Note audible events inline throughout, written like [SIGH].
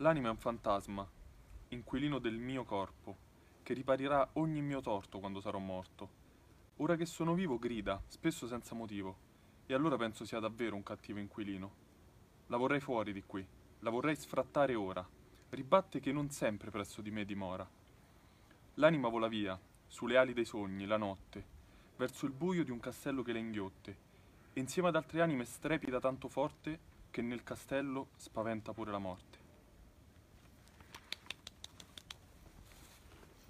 L'anima è un fantasma, inquilino del mio corpo, che riparirà ogni mio torto quando sarò morto. Ora che sono vivo grida, spesso senza motivo, e allora penso sia davvero un cattivo inquilino. La vorrei fuori di qui, la vorrei sfrattare ora. Ribatte che non sempre presso di me dimora. L'anima vola via, sulle ali dei sogni, la notte, verso il buio di un castello che la inghiotte, e insieme ad altre anime strepita tanto forte che nel castello spaventa pure la morte.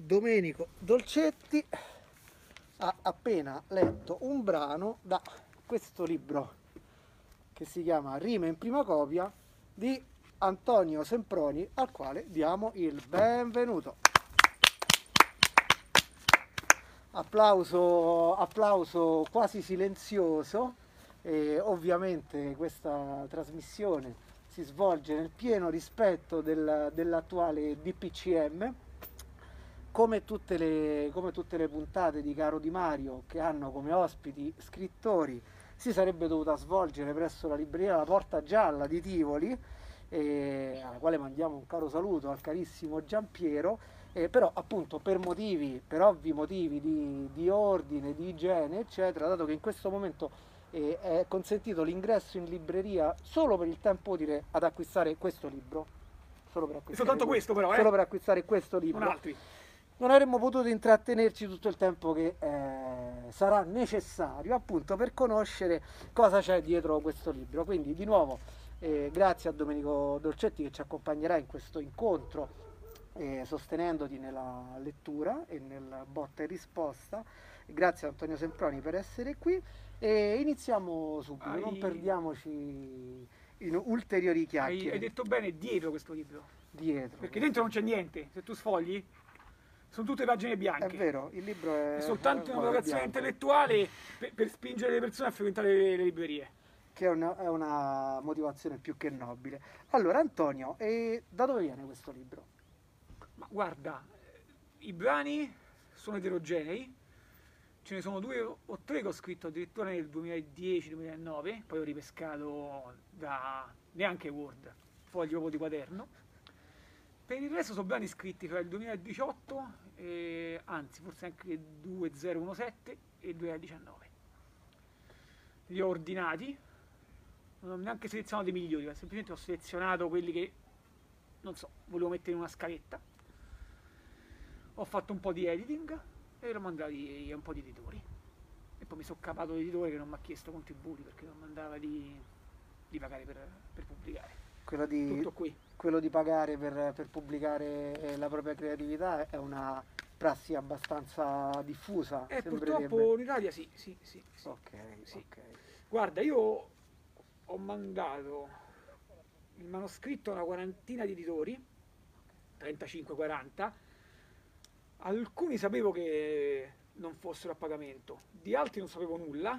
Domenico Dolcetti ha appena letto un brano da questo libro che si chiama Rime in prima copia di Antonio Semproni al quale diamo il benvenuto. Applauso, applauso quasi silenzioso e ovviamente questa trasmissione si svolge nel pieno rispetto del, dell'attuale DPCM come tutte, le, come tutte le puntate di Caro Di Mario che hanno come ospiti scrittori si sarebbe dovuta svolgere presso la libreria La Porta Gialla di Tivoli eh, alla quale mandiamo un caro saluto al carissimo Giampiero eh, però appunto per motivi, per ovvi motivi di, di, ordine, di igiene eccetera, dato che in questo momento eh, è consentito l'ingresso in libreria solo per il tempo utile ad acquistare questo libro. Solo per acquistare soltanto questo, questo però, eh? solo per acquistare questo libro non avremmo potuto intrattenerci tutto il tempo che eh, sarà necessario appunto per conoscere cosa c'è dietro questo libro. Quindi di nuovo eh, grazie a Domenico Dolcetti che ci accompagnerà in questo incontro eh, sostenendoti nella lettura e nel botta e risposta. Grazie a Antonio Semproni per essere qui e iniziamo subito, hai... non perdiamoci in ulteriori chiacchiere. Hai, hai detto bene dietro questo libro. Dietro. Perché dentro non c'è niente, se tu sfogli sono tutte pagine bianche. È vero, il libro è, è soltanto una vocazione intellettuale per, per, spingere le persone a frequentare le, le librerie. Che è una, è una, motivazione più che nobile. Allora, Antonio, da dove viene questo libro? Ma guarda, i brani sono eterogenei, ce ne sono due o tre che ho scritto addirittura nel 2010-2009, poi ho ripescato da neanche Word, foglio di quaderno per il resto sono brani scritti fra il 2018, e, anzi forse anche 2017 e il 2019. Li ho ordinati, non ho neanche selezionato i migliori, semplicemente ho selezionato quelli che, non so, volevo mettere in una scaletta. Ho fatto un po' di editing e l'ho mandati a un po' di editori. E poi mi sono capato l'editore che non mi ha chiesto contributi perché non mandava di, di pagare per, per pubblicare. Quello di, quello di pagare per, per pubblicare eh, la propria creatività è una prassi abbastanza diffusa. Eh, purtroppo in Italia sì, sì, sì. sì, okay, sì. ok, Guarda, io ho mandato il manoscritto a una quarantina di editori, 35-40, alcuni sapevo che non fossero a pagamento, di altri non sapevo nulla,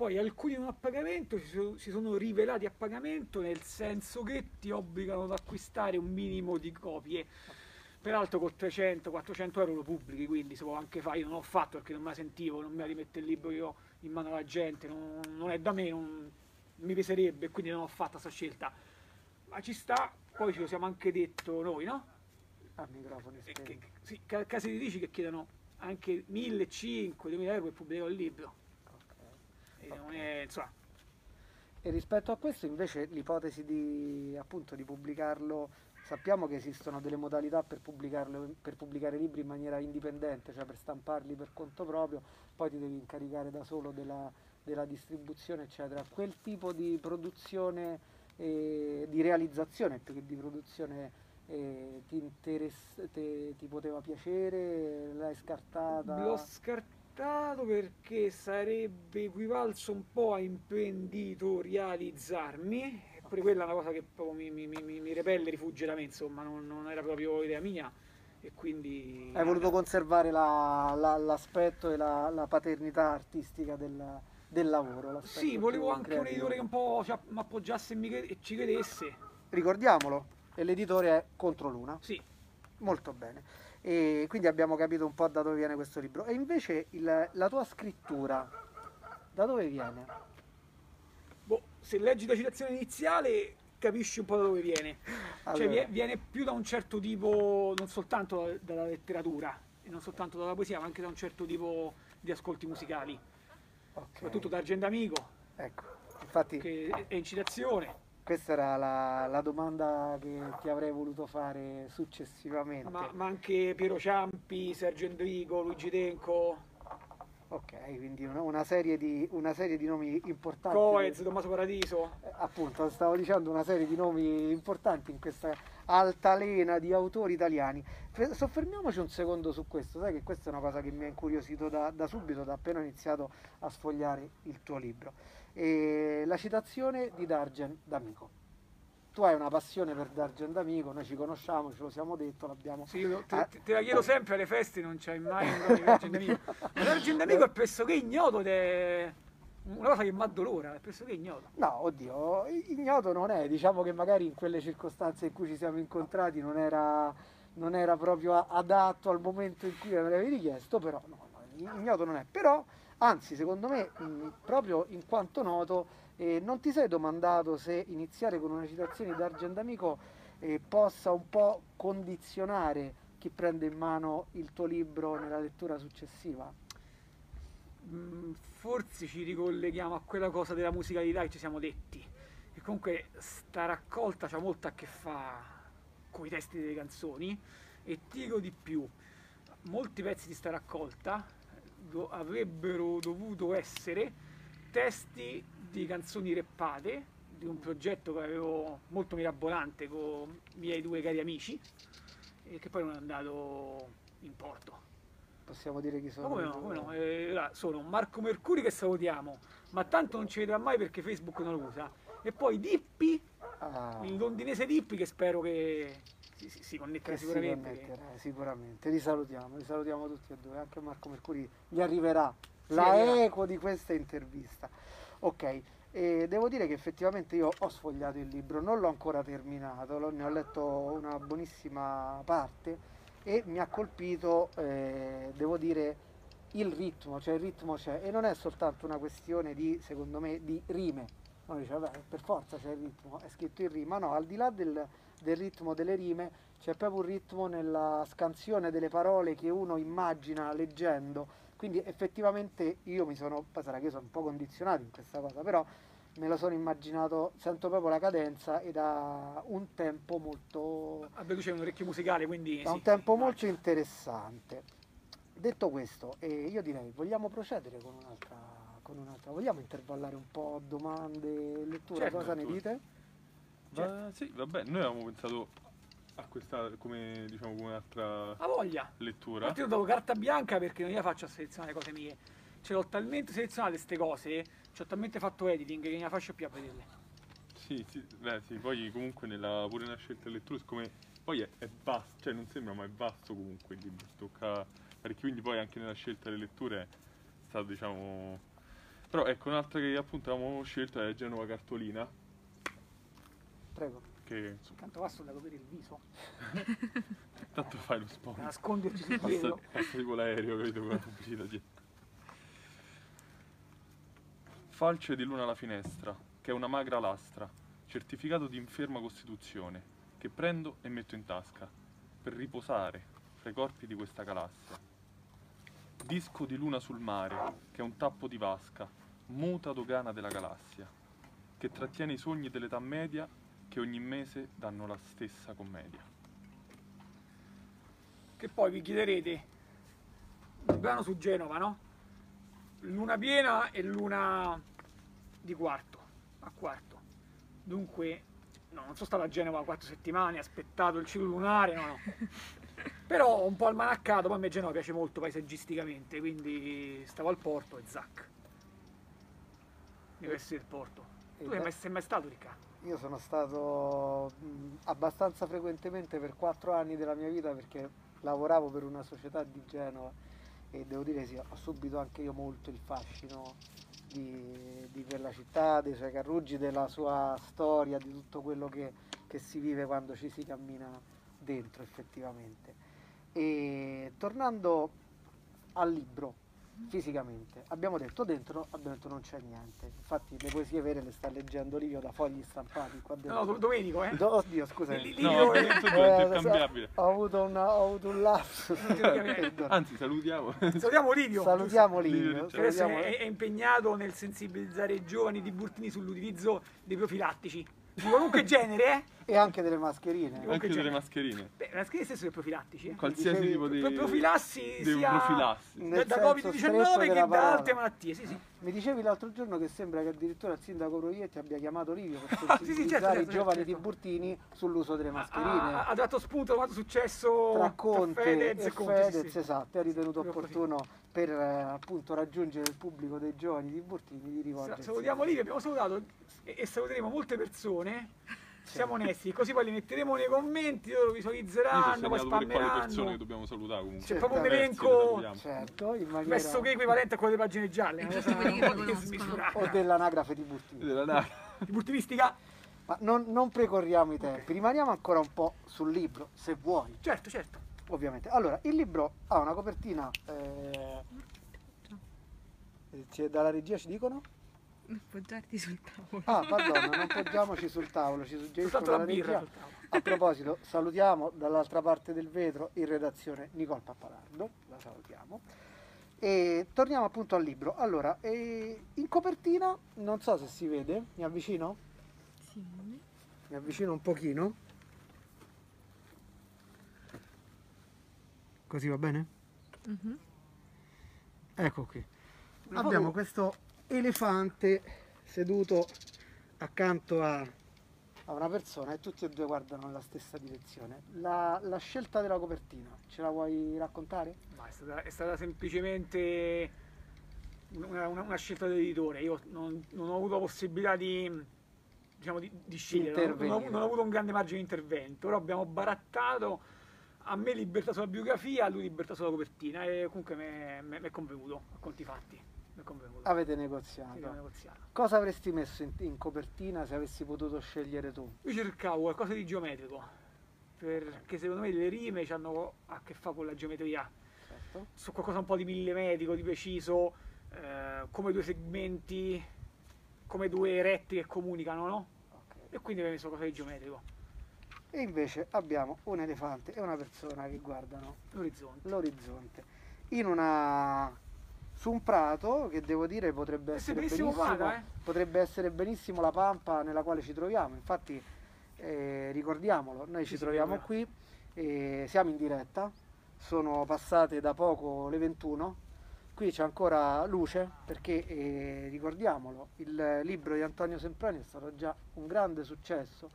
poi alcuni non a pagamento si sono rivelati a pagamento nel senso che ti obbligano ad acquistare un minimo di copie. Peraltro con 300-400 euro lo pubblichi, quindi si può anche fare. Io non ho fatto perché non me la sentivo, non me la rimette il libro io in mano alla gente, non, non è da me, non, mi peserebbe, quindi non ho fatto questa scelta. Ma ci sta, poi ce lo siamo anche detto noi, no? A microfono Sì, case editrici che chiedono anche 1.500-2.000 euro per pubblicare un libro è, insomma. E rispetto a questo invece l'ipotesi di, appunto, di pubblicarlo, sappiamo che esistono delle modalità per, per pubblicare libri in maniera indipendente, cioè per stamparli per conto proprio, poi ti devi incaricare da solo della, della distribuzione, eccetera. Quel tipo di produzione, eh, di realizzazione più che di produzione eh, ti, ti poteva piacere? L'hai scartata? L'ho scartata accettato perché sarebbe equivalso un po' a imprenditorializzarmi, pure quella è una cosa che mi, mi, mi, mi repelle, rifugge da me, insomma, non, non, era proprio idea mia e quindi... Hai voluto conservare la, la, l'aspetto e la, la, paternità artistica del, del lavoro? Sì, volevo anche creativo. un editore che un po' ci, mi appoggiasse e ci credesse. Ricordiamolo, e l'editore è Controluna. Sì. Molto bene e quindi abbiamo capito un po' da dove viene questo libro. E invece il, la tua scrittura, da dove viene? Boh, se leggi la citazione iniziale capisci un po' da dove viene. Cioè Allora. vie- viene più da un certo tipo, non soltanto da- dalla letteratura, e non soltanto dalla poesia, ma anche da un certo tipo di ascolti musicali. Ok, Soprattutto da Argent Amico, Ecco, infatti che è- è incitazione. Questa era la, la domanda che ti avrei voluto fare successivamente. Ma, ma anche Piero Ciampi, Sergio Endrico, Luigi Denco, Ok, quindi una, una serie di, una serie di nomi importanti. Coez, Tommaso Paradiso. Eh, appunto, stavo dicendo una serie di nomi importanti in questa altalena di autori italiani. Fe- Soffermiamoci un secondo su questo, sai che questa è una cosa che mi ha incuriosito da, da subito, da appena ho iniziato a sfogliare il tuo libro. E la citazione di Dargen D'Amico. Tu hai una passione per Dargen D'Amico, noi ci conosciamo, ce lo siamo detto, l'abbiamo... Sì, io te, te- la chiedo sempre alle feste, non c'hai mai un di Argent Amico. [LAUGHS] Ma l'Argent Amico è pressoché ignoto è una cosa che mi addolora, è pressoché ignoto. No, oddio, ignoto non è, diciamo che magari in quelle circostanze in cui ci siamo incontrati non era, non era proprio adatto al momento in cui me l'avevi richiesto, però no, no, ignoto non è. Però, anzi, secondo me, mh, proprio in quanto noto, eh, non ti sei domandato se iniziare con una citazione di Argent Amico eh, possa un po' condizionare chi prende in mano il tuo libro nella lettura successiva? Mm, Forse ci ricolleghiamo a quella cosa della musicalità che ci siamo detti. E comunque sta raccolta c'ha molto a che fare con i testi delle canzoni e ti dico di più. Molti pezzi di sta raccolta do- avrebbero dovuto essere testi di canzoni reppate di un progetto che avevo molto mirabolante con i miei due cari amici e che poi non è andato in porto. Possiamo dire chi sono? come no, come no? Eh, allora, sono Marco Mercuri che salutiamo, ma tanto non ci vedrà mai perché Facebook non lo usa. E poi Dippi, Ah. il londinese Dippi che spero che si, si, si connetterà si sicuramente. che- connetterà, sicuramente. Li salutiamo, li salutiamo tutti e due, anche Marco Mercuri gli arriverà Sì, la arriverà. eco di questa intervista. Ok, e devo dire che effettivamente io ho sfogliato il libro, non l'ho ancora terminato, lo- ne ho letto una buonissima parte e mi ha colpito, eh, devo dire, il ritmo, cioè il ritmo c'è e non è soltanto una questione di, secondo me, di rime. Uno dice, vabbè, per forza c'è il ritmo, è scritto in rima, no, al di là del, del ritmo delle rime c'è proprio un ritmo nella scansione delle parole che uno immagina leggendo, quindi effettivamente io mi sono, poi sarà che io sono un po' condizionato in questa cosa, però me lo sono immaginato, sento proprio la cadenza ed ha un tempo molto, Vabbè, tu c'hai un orecchio musicale, quindi... ha sì, un tempo sì, molto immagino. interessante. Detto questo, eh, io direi vogliamo procedere con un'altra, con un'altra, vogliamo intervallare un po' domande, lettura, Certo. cosa ne dite? Va- sì, vabbè, noi avevamo pensato a questa come diciamo come un'altra Ha voglia. lettura. Infatti io do carta bianca perché non gliela faccio a selezionare cose mie. Ce l'ho talmente selezionate queste cose, ci ho talmente fatto editing che non gliela faccio più a vederle. Sì, sì, beh, sì, poi comunque nella, pure nella scelta delle letture, siccome poi è, è vasto, cioè non sembra, ma è vasto comunque il libro, tocca parecchio, quindi poi anche nella scelta delle letture è stato, diciamo... Però ecco, un'altra che appunto avevamo scelto è Genova Cartolina, Prego. che Tanto basta da coprire il viso, [LAUGHS] tanto fai lo sponsor. nasconderci sul vetro. passa tipo l'aereo, capito, con la pubblicità dietro. Falce di luna alla finestra, che è una magra lastra, certificato di inferma costituzione, che prendo e metto in tasca, per riposare fra i corpi di questa galassia. Disco di luna sul mare, che è un tappo di vasca, muta dogana della galassia, che trattiene i sogni dell'età media che ogni mese danno la stessa commedia. Che poi vi chiederete, il brano su Genova, no? Luna piena e luna di quarto, a quarto. Dunque, no, non sono stato a Genova quattro settimane, aspettato il ciclo lunare, no, no. [LAUGHS] Però ho un po' almanaccato, poi a me Genova piace molto paesaggisticamente, quindi stavo al porto e zac. Università del Porto. E Tu sei mai, sei mai stato, Riccardo? Io sono stato abbastanza frequentemente per quattro anni della mia vita perché lavoravo per una società di Genova e devo dire sì, ho subito anche io molto il fascino di, di quella città, dei suoi carruggi, della sua storia, di tutto quello che, che si vive quando ci si cammina dentro effettivamente. E tornando al libro, fisicamente. Abbiamo detto dentro, abbiamo detto non c'è niente. Infatti le poesie vere le sta leggendo Livio da fogli stampati qua dentro. No, Do- Domenico, eh? Do- oddio, scusa. Lì- lì- No, è Eh, intercambiabile. Ho avuto, una- ho avuto un. Perdona. Anzi, salutiamo. Salutiamo Livio. Salutiamo Livio Livio. È, è impegnato nel sensibilizzare i giovani di Burtini sull'utilizzo dei profilattici. Di qualunque genere, eh? E anche delle mascherine. Anche c'è? delle mascherine. Beh, scritta stesso è profilattici. Eh? Qualsiasi tipo di... Pro- profilassi di sia profilassi. da, Nel da senso Covid-19 stretto che da altre malattie. Sì, sì. Mi dicevi l'altro giorno che sembra che addirittura il sindaco Proietti abbia chiamato Livio per [LAUGHS] Ah, sì, sì, sensibilizzare certo, i certo, giovani certo. di Burtini sull'uso delle Ha, mascherine. ha dato spunto a quanto successo tra Conte Fedez e Conte. sì, Fedez, sì. esatto, ha ritenuto opportuno per eh, appunto raggiungere il pubblico dei giovani di Burtini di rivolgersi. Salutiamo Livio, abbiamo salutato e, e saluteremo molte persone. Siamo onesti, così poi li metteremo nei commenti, loro visualizzeranno, poi pure quale persone che spammeranno. dobbiamo salutare comunque. C'è proprio un Certamente. elenco. Certo, in maniera... messo che equivalente a quello delle pagine gialle, o dell'anagrafe di Burtini. Della nave. [LAUGHS] Di Burtinistica? Ma non, non precorriamo i tempi, rimaniamo ancora un po' sul libro, se vuoi, Certo, certo. Ovviamente. Allora, il libro ha una copertina... eh, dalla regia ci dicono? Non appoggiarti sul tavolo. Ah, perdono, non [LAUGHS] poggiamoci sul tavolo, ci suggeriscono Soltanto la regia. A proposito, salutiamo dall'altra parte del vetro in redazione Nicole Pappalardo, la salutiamo. E torniamo appunto al libro. Allora, eh, in copertina, non so se si vede, mi avvicino? Sì. Mi avvicino un pochino. Così va bene? Mhm. Ecco qui. Una Abbiamo foto- questo elefante seduto accanto a, a una persona e tutti e due guardano nella stessa direzione. La, la scelta della copertina, ce la vuoi raccontare? Ma è stata, è stata semplicemente una, una- una scelta dell'editore. Io non, non ho avuto la possibilità di, diciamo, di, di scegliere, non ho, non ho avuto un grande margine di intervento, però abbiamo barattato a me libertà sulla biografia, a lui libertà sulla copertina e comunque mi è convenuto, a conti fatti. Avete negoziato. negoziato. Cosa avresti messo in, in copertina se avessi potuto scegliere tu? Io cercavo qualcosa di geometrico, perché secondo me le rime hanno a che fare con la geometria. Certo. su qualcosa un po' di millimetrico, di preciso, eh, come due segmenti, come due retti che comunicano, no? Ok. E quindi abbiamo messo qualcosa di geometrico, E invece abbiamo un elefante e una persona che guardano l'orizzonte. in una su un prato che devo dire potrebbe Eh essere benissimo guarda, eh. potrebbe essere benissimo la pampa nella quale ci troviamo. Infatti eh, ricordiamolo noi ci sì, troviamo qui e siamo in diretta. Sono passate da poco le 21 qui c'è ancora luce perché eh, ricordiamolo il libro di Antonio Semproni è stato già un grande successo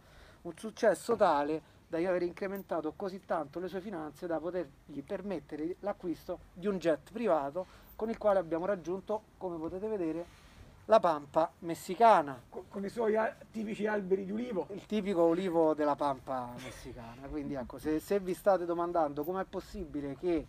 un successo tale da aver incrementato così tanto le sue finanze da potergli permettere l'acquisto di un jet privato con il quale abbiamo raggiunto, come potete vedere, la pampa messicana, Con, i suoi tipici alberi di ulivo. il tipico olivo della pampa messicana. Quindi ecco, se, se vi state domandando com'è possibile che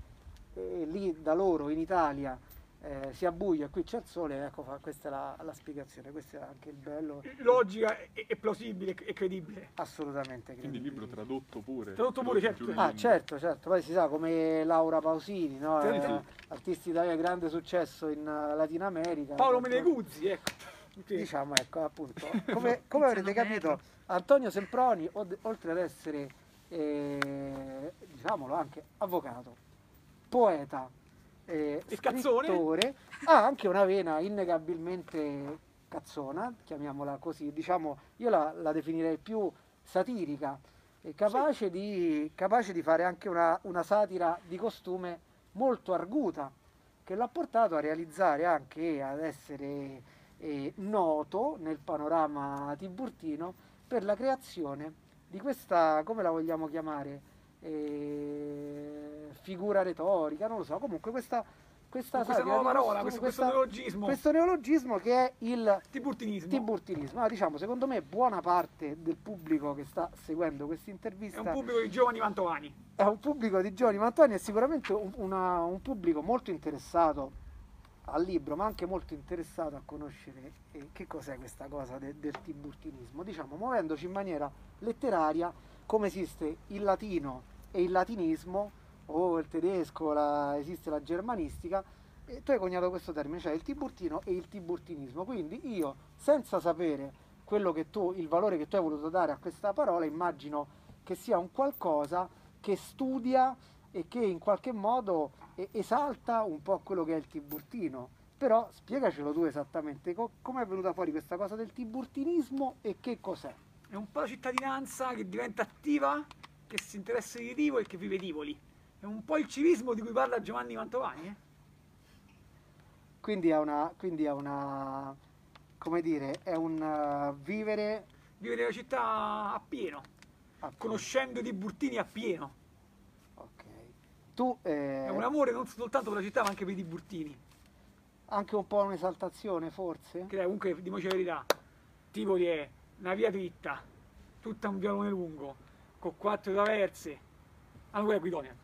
eh, lì da loro in Italia eh, sia buio e qui c'è il sole, ecco fa- questa è la, la spiegazione, questo è anche il bello, Logica e, e plausibile e credibile. assolutamente Quindi il credibile. libro tradotto pure. Tradotto pure, certo. Ah, certo, certo, poi si sa come Laura Pausini, no? Sì, Eh, sì. artisti italiani grande successo in eh, Latino America. Paolo Ecco, Meneguzzi, ecco. Sì. Diciamo, ecco, appunto, [LAUGHS] come, come avrete capito. Antonio Semproni, oltre ad essere, eh, diciamolo anche, avvocato, poeta, eh, E cazzone. scrittore, ha anche una vena innegabilmente cazzona, chiamiamola così, diciamo, io la, la definirei più satirica, capace, di, capace di fare anche una, una satira di costume molto arguta, che l'ha portato a realizzare anche ad essere eh, noto nel panorama tiburtino per la creazione di questa, come la vogliamo chiamare, Eh, figura retorica, non lo so, comunque questa, questa, Questa nuova parola, questo, questo questa- neologismo. questo neologismo che è il Tiburtinismo. tiburtinismo. Ah, diciamo, secondo me buona parte del pubblico che sta seguendo questa È intervista un pubblico di giovani mantovani. è un pubblico di giovani Mantovani è sicuramente un, una- un pubblico molto interessato al libro, ma anche molto interessato a conoscere eh, che cos'è questa cosa de- del tiburtinismo. Diciamo, muovendoci in maniera letteraria come esiste il latino e il latinismo, o il tedesco, la- esiste la germanistica, E tu hai coniato questo termine, cioè il tiburtino e il tiburtinismo. Quindi io, senza sapere quello che tu, il valore che tu hai voluto dare a questa parola, immagino che sia un qualcosa che studia e che in qualche modo esalta un po' quello che è il tiburtino. Però spiegacelo tu esattamente, co- è venuta fuori questa cosa del tiburtinismo e che cos'è? È un po' la cittadinanza che diventa attiva, che si interessa di Tivoli e che vive Tivoli. È un po' il civismo di cui parla Giovanni Mantovani. Eh? Quindi è una, quindi è una, come dire, è un eh, vivere Vivere la città a pieno, a- conoscendo i Tiburtini a pieno. Ok. Tu eh, È un amore non soltanto per la città, ma anche per i Tiburtini. anche un po' un'esaltazione forse? Che dai, comunque, dimoci la verità, Tivoli è una via dritta, tutta un vialone lungo, con quattro traverse. Ah, no, quella è Guidonia.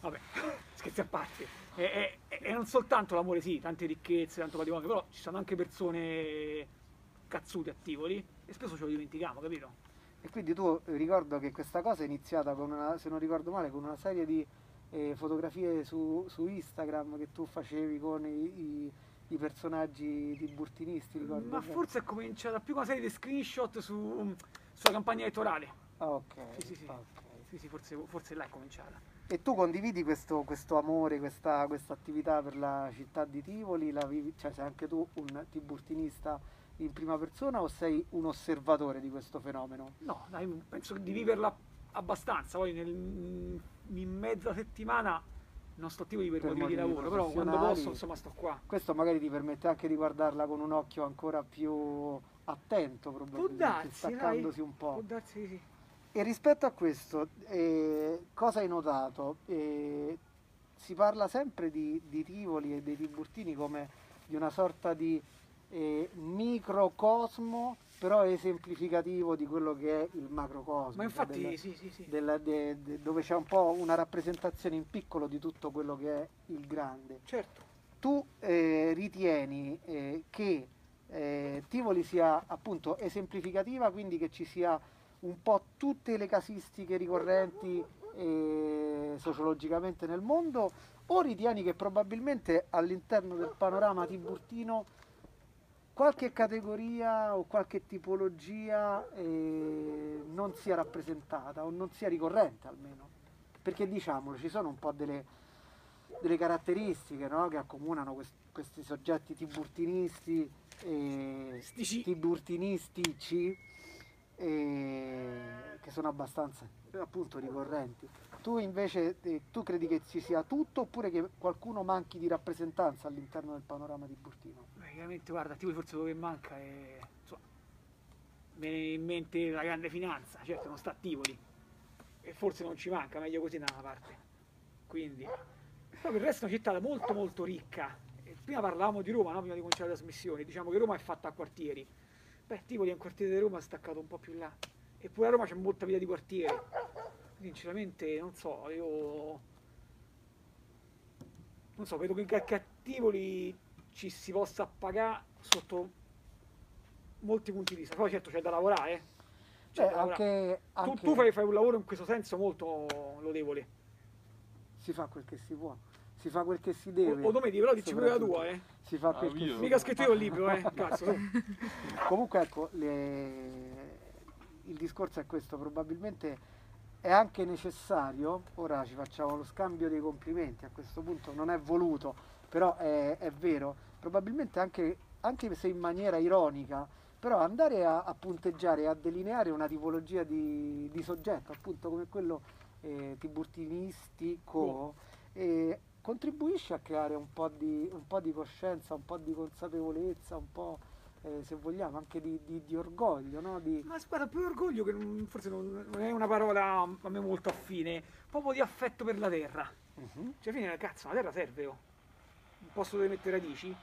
Vabbè, scherzi a parte. E, e- e non soltanto l'amore, sì, tante ricchezze, tanto patrimonio, però ci sono anche persone cazzute a Tivoli e spesso ce lo dimentichiamo, capito? E quindi tu eh, ricordo che questa cosa è iniziata con una, se non ricordo male, con una serie di eh, fotografie su, su Instagram che tu facevi con i, i- i personaggi tiburtinisti, ricordo? Ma forse è cominciata più una serie di screenshot su, sulla campagna elettorale. Ah, ok. Sì, sì, sì. ok. Sì, sì, forse, forse là è cominciata. E tu condividi questo, questo amore, questa, questa attività per la città di Tivoli? La vivi- cioè sei anche tu un tiburtinista in prima persona o sei un osservatore di questo fenomeno? No, dai, penso di viverla abbastanza. Poi nel, in mezza settimana non sto attivo di per Per motivi di lavoro, però quando posso insomma sto qua. Questo magari ti permette anche di guardarla con un occhio ancora più attento, Può probabilmente, darsi, staccandosi dai. un po'. Può darsi sì. E rispetto a questo, eh, cosa hai notato? Eh, si parla sempre di, di Tivoli e dei Tiburtini come di una sorta di eh, microcosmo, però esemplificativo di quello che è il macrocosmo. Ma infatti del- sì, sì, sì. del- de- de- dove c'è un po' una rappresentazione in piccolo di tutto quello che è il grande. Certo. Tu eh, ritieni eh, che eh, Tivoli sia appunto esemplificativa, quindi che ci sia un po' tutte le casistiche ricorrenti eh, sociologicamente nel mondo, o ritieni che probabilmente all'interno del panorama tiburtino qualche categoria o qualche tipologia eh, non sia rappresentata o non sia ricorrente almeno? Perché diciamolo, ci sono un po' delle, delle caratteristiche no, che accomunano quest- questi soggetti tiburtinisti e Stici. tiburtinistici eh, che sono abbastanza appunto ricorrenti. Tu invece eh, tu credi che ci sia tutto oppure che qualcuno manchi di rappresentanza all'interno del panorama tiburtino? Beh, Chiaramente guarda, Tivoli forse quello che manca è. Insomma, me ne in mente la grande finanza, certo non sta a Tivoli. E forse non ci manca, meglio così da una parte. Quindi. Poi per il resto è una città molto molto ricca. E prima parlavamo di Roma, no? prima di cominciare le trasmissioni. Diciamo che Roma è fatta a quartieri. Beh, Tivoli è un quartiere di Roma staccato un po' più là. Eppure a Roma c'è molta vita di quartiere. Sinceramente non so, io. Non so, vedo che a Tivoli ci si possa pagare sotto molti punti di vista. Poi certo c'è da lavorare. Cioè, da lavorare. anche, Tu, anche tu fai, fai un lavoro in questo senso molto lodevole. si fa quel che si può, si fa quel che si O, deve. o Domenico, però dici pure la tua, eh. Si fa Ah, quel che si Mica ho scritto io il libro, eh. [LAUGHS] Cazzo. Comunque ecco, le- il discorso è questo, probabilmente è anche necessario, ora ci facciamo lo scambio dei complimenti, a questo punto non è voluto, però è, è vero, probabilmente anche, anche se in maniera ironica, però andare a, a punteggiare, a delineare una tipologia di, di soggetto, appunto come quello eh, tiburtinistico, eh, contribuisce a creare un po' di, un po' di coscienza, un po' di consapevolezza, un po' eh, se vogliamo anche di, di- di orgoglio, no? Di- Ma guarda, più orgoglio che non- forse non, non è una parola a me molto affine, proprio di affetto per la terra. Mhm. Cioè, fine, cazzo, la terra serve, oh. Un posto dove mettere radici.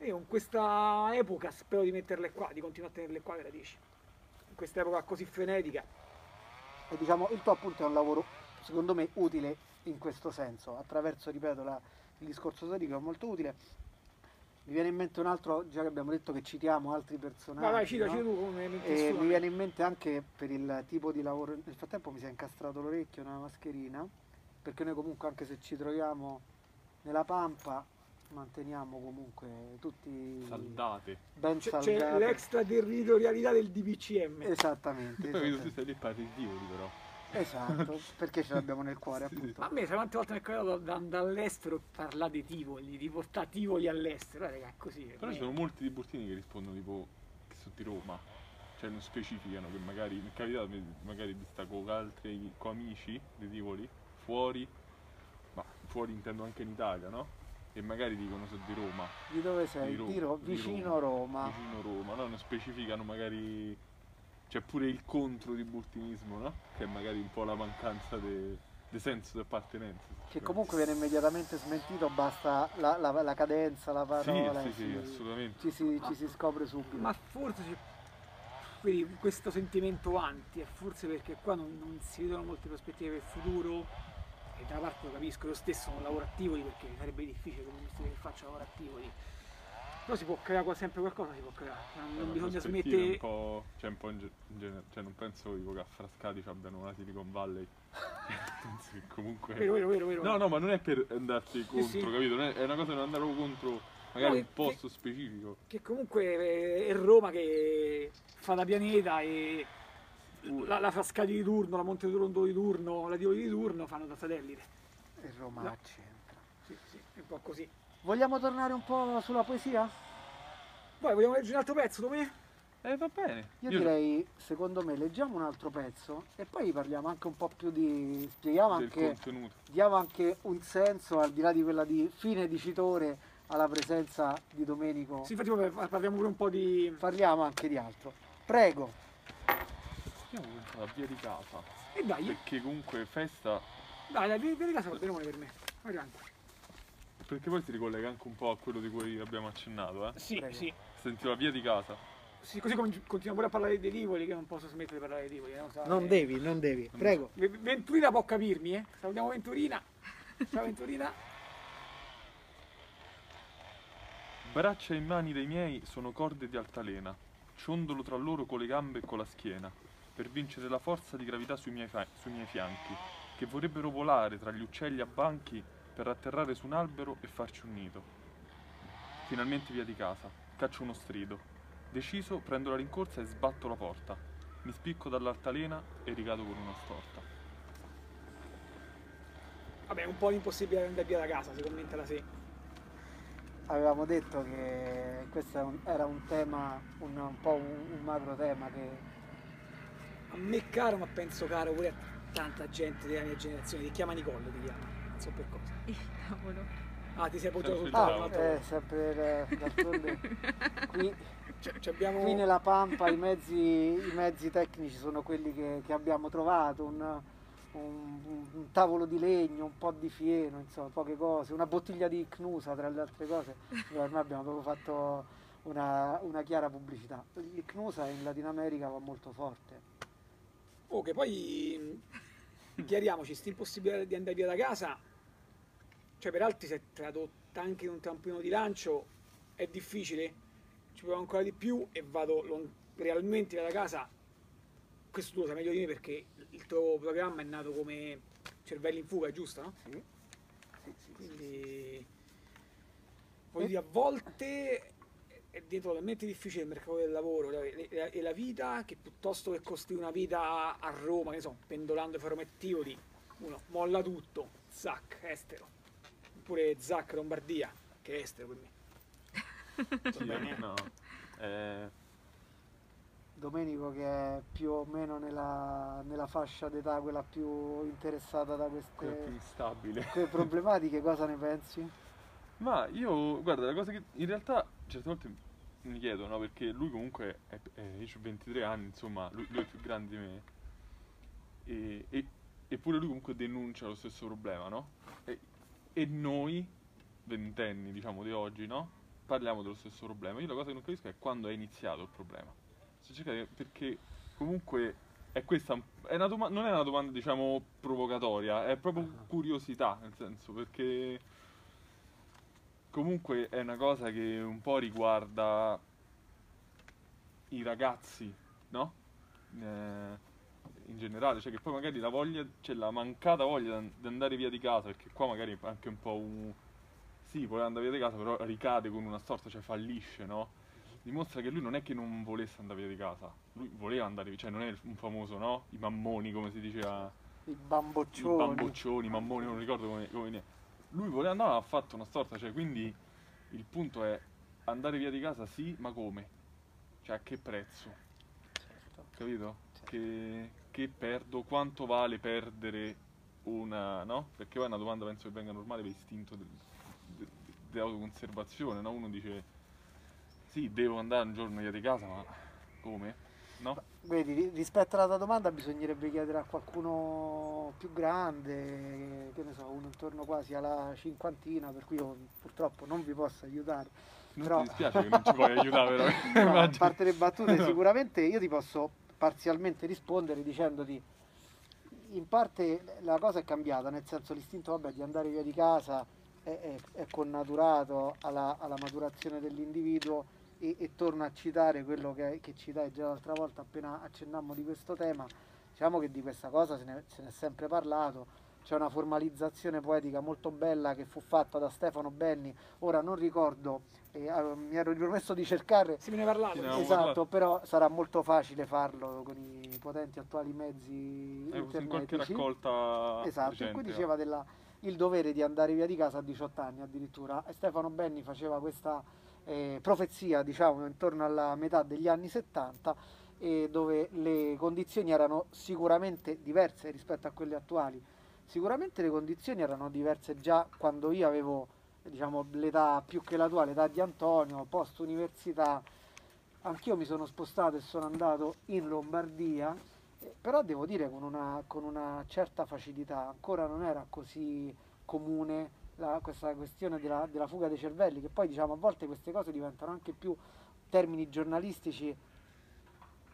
E io in questa epoca spero di metterle qua, di continuare a tenerle qua le radici. In questa epoca così frenetica. E diciamo, il tuo appunto è un lavoro, secondo me, utile in questo senso, attraverso, ripeto, la- il discorso storico è molto utile. Mi viene in mente un altro, già che abbiamo detto che citiamo altri personaggi. Vai, vai, cita, no? cita tu come E mi viene in mente anche per il tipo di lavoro, nel frattempo mi si è incastrato l'orecchio nella mascherina, perché noi comunque anche se ci troviamo nella pampa manteniamo comunque tutti Saldate. ben C'è, saldati. c'è l'extraterritorialità del DPCM. Esattamente, Poi vedo tu esattamente. stai lì parli di Tivoli però. Esatto, perché ce l'abbiamo nel cuore Sì, appunto. A me, sai quante volte mi è capitato da- da- dall'estero parlare di Tivoli, di portare Tivoli all'estero, guarda che è così. per Però me- ci sono molti di Burtini che rispondono tipo che sono di Roma. Cioè non specificano che magari mi è capitato magari di stare con altri con amici di Tivoli fuori, ma fuori intendo anche in Italia, no? E magari dicono sono di Roma. Di dove sei? Ro- Di Ro- di vicino Roma. Vicino Roma, no? Non specificano magari. C'è pure il contro di burtinismo, no? Che è magari un po' la mancanza di senso di appartenenza. Che comunque viene immediatamente smentito, basta la, la- la cadenza, la Sì, parola. sì, e sì, si- assolutamente. ci, si, ci si scopre subito. Ma forse c'è quindi questo sentimento anti è forse perché qua non, non si vedono molte prospettive per il futuro e da una parte lo capisco, io stesso non lavoro a Tivoli perché sarebbe difficile come mestiere che faccio lavorare a Tivoli. Però si può creare qua- sempre qualcosa, si può creare. Non, Eh, non ma bisogna smettere. Un po', cioè, un po' in, ge- in genere, cioè non penso tipo che a Frascati ci abbiano una Silicon Valley. [LAUGHS] penso che comunque. Vero, vero, vero, vero. No, no, ma non è per andarti contro, sì. capito? Non è, è una cosa di non andare proprio contro magari No, un che- posto specifico. Che comunque è Roma che fa da pianeta e la, la Frascati di turno, la Monte Rondo di turno, la Tivoli di turno fanno da satellite. E Roma No. c'entra. Sì, sì, è un po' così. Vogliamo tornare un po' sulla poesia? Poi vogliamo leggere un altro pezzo, dove? Eh, va bene. Io direi, secondo me, leggiamo un altro pezzo e poi parliamo anche un po' più di... spieghiamo del anche, contenuto. diamo anche un senso, al di là di quella di fine dicitore, alla presenza di Domenico. Sì, infatti parliamo pure un po' di... Parliamo anche di altro. Prego. Io ho pensato a via di casa. E dai, Perché comunque festa. dai, dai, vieni casa va benone per me. Vai avanti. Perché poi si ricollega anche un po' a quello di cui abbiamo accennato, eh. Sì, Prego. sì. Sentivo la via di casa. Sì, così con- continuiamo pure a parlare dei Tivoli, che non posso smettere di parlare dei Tivoli. eh, lo sai. Non devi, non devi. Prego. Venturina può capirmi, eh. Salutiamo Venturina. Ciao Venturina. Braccia e mani dei miei sono corde di altalena. Ciondolo tra loro con le gambe e con la schiena, per vincere la forza di gravità sui miei, fa- sui miei fianchi, che vorrebbero volare tra gli uccelli a banchi per atterrare su un albero e farci un nido. Finalmente via di casa, caccio uno strido. Deciso, prendo la rincorsa e sbatto la porta. Mi spicco dall'altalena e ricado con una storta. Vabbè, è un po' impossibile andare via da casa, se commenta la sì. Avevamo detto che questo era un tema, un, un po' un, un macro tema che A me caro, ma penso caro pure a tanta gente della mia generazione. Ti chiama Nicole, ti chiama. Non so per cosa. Il tavolo. Ah, ti sei appoggiato sul tavolo. Ah, eh, sempre eh, d'altronde [LAUGHS] qui, Cioè, ci abbiamo... qui nella Pampa i mezzi, i mezzi tecnici sono quelli che, che abbiamo trovato, un, un- un tavolo di legno, un po' di fieno, insomma, poche cose, una bottiglia di Cnusa tra le altre cose. Noi ormai abbiamo proprio fatto una, una chiara pubblicità. Il Cnusa in Latino America va molto forte. Oh, che poi chiariamoci, sta impossibilità di andare via da casa, cioè per altri si è tradotta anche in un trampolino di lancio, è difficile, ci provo ancora di più e vado realmente da casa. Questo tu lo sai meglio di me perché il tuo programma è nato come cervelli in fuga, giusto? No? Sì. Sì, sì. Quindi voglio dire, a volte è diventato talmente difficile il mercato del lavoro e la, vita che piuttosto che costruire una vita a Roma, che ne so, pendolando Ferromettivoli, uno molla tutto, zac, estero. Oppure zac, Lombardia, che è estero per me. Va Sì, bene? no. Eh, Domenico che è più o meno nella, nella fascia d'età quella più interessata da queste queste problematiche, cosa ne pensi? Ma io, guarda, la cosa che in realtà certe volte mi chiedo, no? Perché lui comunque, è, è- io ho 23 anni, insomma, lui, lui è più grande di me. E, e- eppure lui comunque denuncia lo stesso problema, no? E, e noi, ventenni, diciamo, di oggi, no? Parliamo dello stesso problema. Io la cosa che non capisco è quando è iniziato il problema. Se cercate- perché comunque è questa, è una doma- non è una domanda, diciamo, provocatoria, è proprio curiosità, nel senso, perché comunque è una cosa che un po' riguarda i ragazzi, no? Eh, in generale, cioè che poi magari la voglia, c'è la mancata voglia di an- di andare via di casa, perché qua magari è anche un po' un, sì, voleva andare via di casa, però ricade con una storta, cioè fallisce, no? Dimostra che lui non è che non volesse andare via di casa, lui voleva andare via, cioè non è un famoso, no? I mammoni, come si diceva, I i bamboccioni. bamboccioni, i mammoni, non ricordo come, come ne- Lui voleva andare, ma ha fatto una storta, cioè quindi il punto è andare via di casa sì, ma come? Cioè a che prezzo? Certo. Capito? Sì. Che, che perdo, quanto vale perdere una, no? Perché poi è una domanda penso che venga normale per istinto del- de- de- dell'autoconservazione, no? Uno dice sì, devo andare un giorno via di casa, ma come? No? Vedi, ri- rispetto alla tua domanda bisognerebbe chiedere a qualcuno più grande, che ne so, uno intorno quasi alla cinquantina, per cui io purtroppo non vi posso aiutare. Non Però- ti dispiace che non ci puoi aiutare [LAUGHS] veramente? No, a parte le battute, [LAUGHS] No. sicuramente io ti posso parzialmente rispondere dicendoti in parte la cosa è cambiata, nel senso l'istinto vabbè, di andare via di casa è, è- è connaturato alla, alla maturazione dell'individuo e, e torno a citare quello che, che citai già l'altra volta appena accennammo di questo tema, diciamo che di questa cosa se ne, se ne è sempre parlato, c'è una formalizzazione poetica molto bella che fu fatta da Stefano Benni, ora non ricordo, eh, eh, mi ero ripromesso di cercare Se me ne parlato. Esatto, parlato. però sarà molto facile farlo con i potenti attuali mezzi Eh, in qualche raccolta Esatto, recente, in cui va. diceva del il dovere di andare via di casa a 18 anni addirittura. E Stefano Benni faceva questa eh, profezia, diciamo, intorno alla metà degli anni 70, e dove le condizioni erano sicuramente diverse rispetto a quelle attuali. Sicuramente le condizioni erano diverse già quando io avevo diciamo, l'età più che la tua, l'età di Antonio, post università. Anch'io mi sono spostato e sono andato in Lombardia, eh, però devo dire con una, con una certa facilità, ancora non era così comune la- questa questione della, della fuga dei cervelli, che poi diciamo a volte queste cose diventano anche più termini giornalistici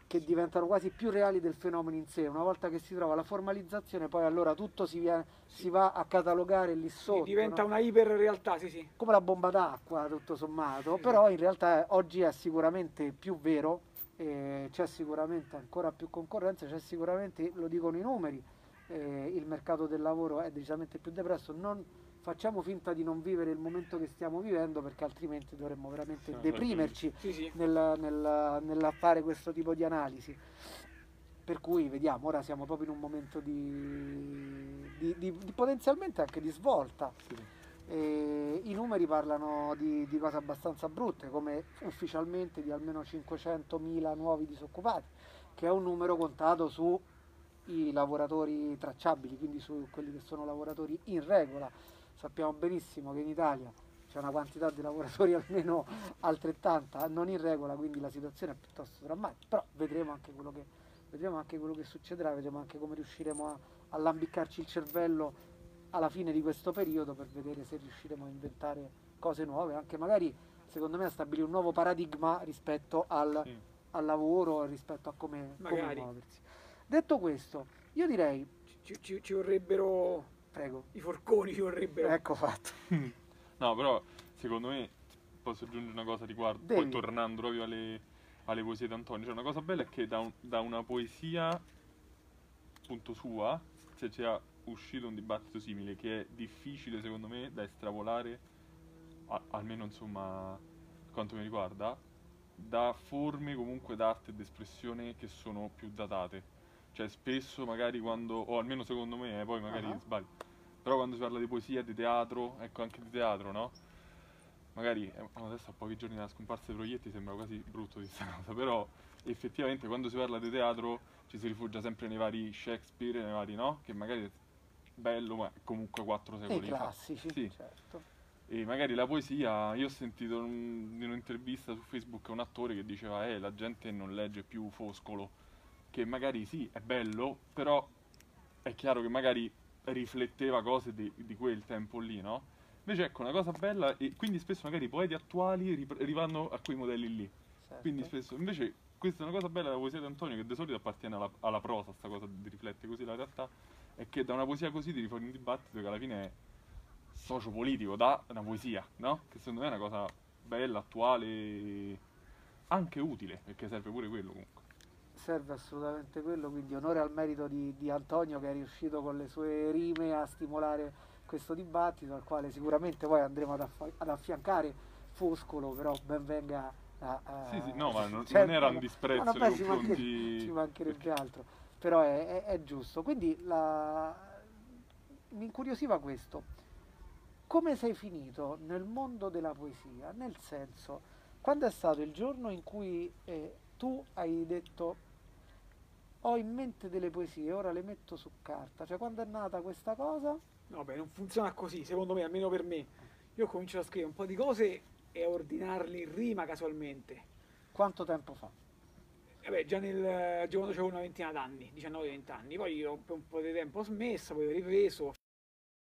che diventano quasi più reali del fenomeno in sé. Una volta che si trova la formalizzazione, poi allora tutto si, viene- si va a catalogare lì sotto. diventa no? una iperrealtà, sì, sì. come la bomba d'acqua, tutto sommato, Sì. però in realtà oggi è sicuramente più vero, eh, c'è sicuramente ancora più concorrenza, c'è sicuramente, lo dicono i numeri, eh, il mercato del lavoro è decisamente più depresso, non facciamo finta di non vivere il momento che stiamo vivendo perché altrimenti dovremmo veramente Sì, deprimerci Sì, sì. nel, nel- nel fare questo tipo di analisi. Per cui vediamo, ora siamo proprio in un momento di, di- di- di potenzialmente anche di svolta. Sì. E I numeri parlano di, di cose abbastanza brutte, come ufficialmente di almeno 500.000 nuovi disoccupati, che è un numero contato sui lavoratori tracciabili, quindi su quelli che sono lavoratori in regola. Sappiamo benissimo che in Italia c'è una quantità di lavoratori [LAUGHS] almeno altrettanta non in regola, quindi la situazione è piuttosto drammatica, però vedremo anche quello che, anche quello che succederà, vedremo anche come riusciremo a, a lambiccarci il cervello alla fine di questo periodo per vedere se riusciremo a inventare cose nuove, anche magari secondo me a stabilire un nuovo paradigma rispetto al, Sì. al lavoro, rispetto a come, come muoversi. Detto questo, io direi, Ci, ci- ci vorrebbero forconi, ci vorrebbero. ecco fatto. [LAUGHS] No, però secondo me posso aggiungere una cosa riguardo, Devi. poi tornando proprio alle, alle poesie di Antonio, cioè una cosa bella è che da, un- da una poesia appunto sua se sia uscito un dibattito simile che è difficile secondo me da estrapolare, a- almeno insomma per quanto mi riguarda, da forme comunque d'arte e d'espressione che sono più datate. Cioè spesso magari quando, o almeno secondo me, eh, poi magari Ah. sbaglio, però quando si parla di poesia, di teatro, ecco anche di teatro, no? Magari eh, adesso a pochi giorni dalla scomparsa dei proietti sembra quasi brutto di questa [LAUGHS] cosa, però effettivamente quando si parla di teatro ci si rifugia sempre nei vari Shakespeare, nei vari no? Che magari è bello, ma comunque quattro E i secoli fa. classici, Sì. certo. E magari la poesia, io ho sentito in un'intervista su Facebook un attore che diceva eh la gente non legge più Foscolo, che magari sì, è bello, però è chiaro che magari rifletteva cose di, di quel tempo lì, no? Invece ecco, una cosa bella, e quindi spesso magari i poeti attuali rip- rivanno a quei modelli lì. certo. Quindi spesso, invece, questa è una cosa bella della poesia di Antonio, che di solito appartiene alla, alla prosa, sta cosa di riflettere così la realtà, è che da una poesia così ti rifà un dibattito che alla fine è sociopolitico, da una poesia, no? Che secondo me è una cosa bella, attuale, anche utile, perché serve pure quello comunque. Serve assolutamente quello, quindi onore al merito di, di Antonio che è riuscito con le sue rime a stimolare questo dibattito al quale sicuramente poi andremo ad, affa- ad affiancare Foscolo, però ben venga a... a- Sì, sì, no, ma non, cioè, non era un disprezzo no, vabbè, ci, mancherebbe, ci mancherebbe altro, però è, è- è giusto. Quindi la- mi incuriosiva questo. Come sei finito nel mondo della poesia? Nel senso, quando è stato il giorno in cui eh, tu hai detto ho in mente delle poesie, ora le metto su carta, cioè quando è nata questa cosa? No, beh, non funziona così, secondo me, almeno per me. Io ho cominciato a scrivere un po' di cose e a ordinarle in rima casualmente. Quanto tempo fa? E beh, già, nel, già quando avevo una ventina d'anni, 19-20 anni. Poi ho per un po' di tempo ho smesso, poi ho ripreso,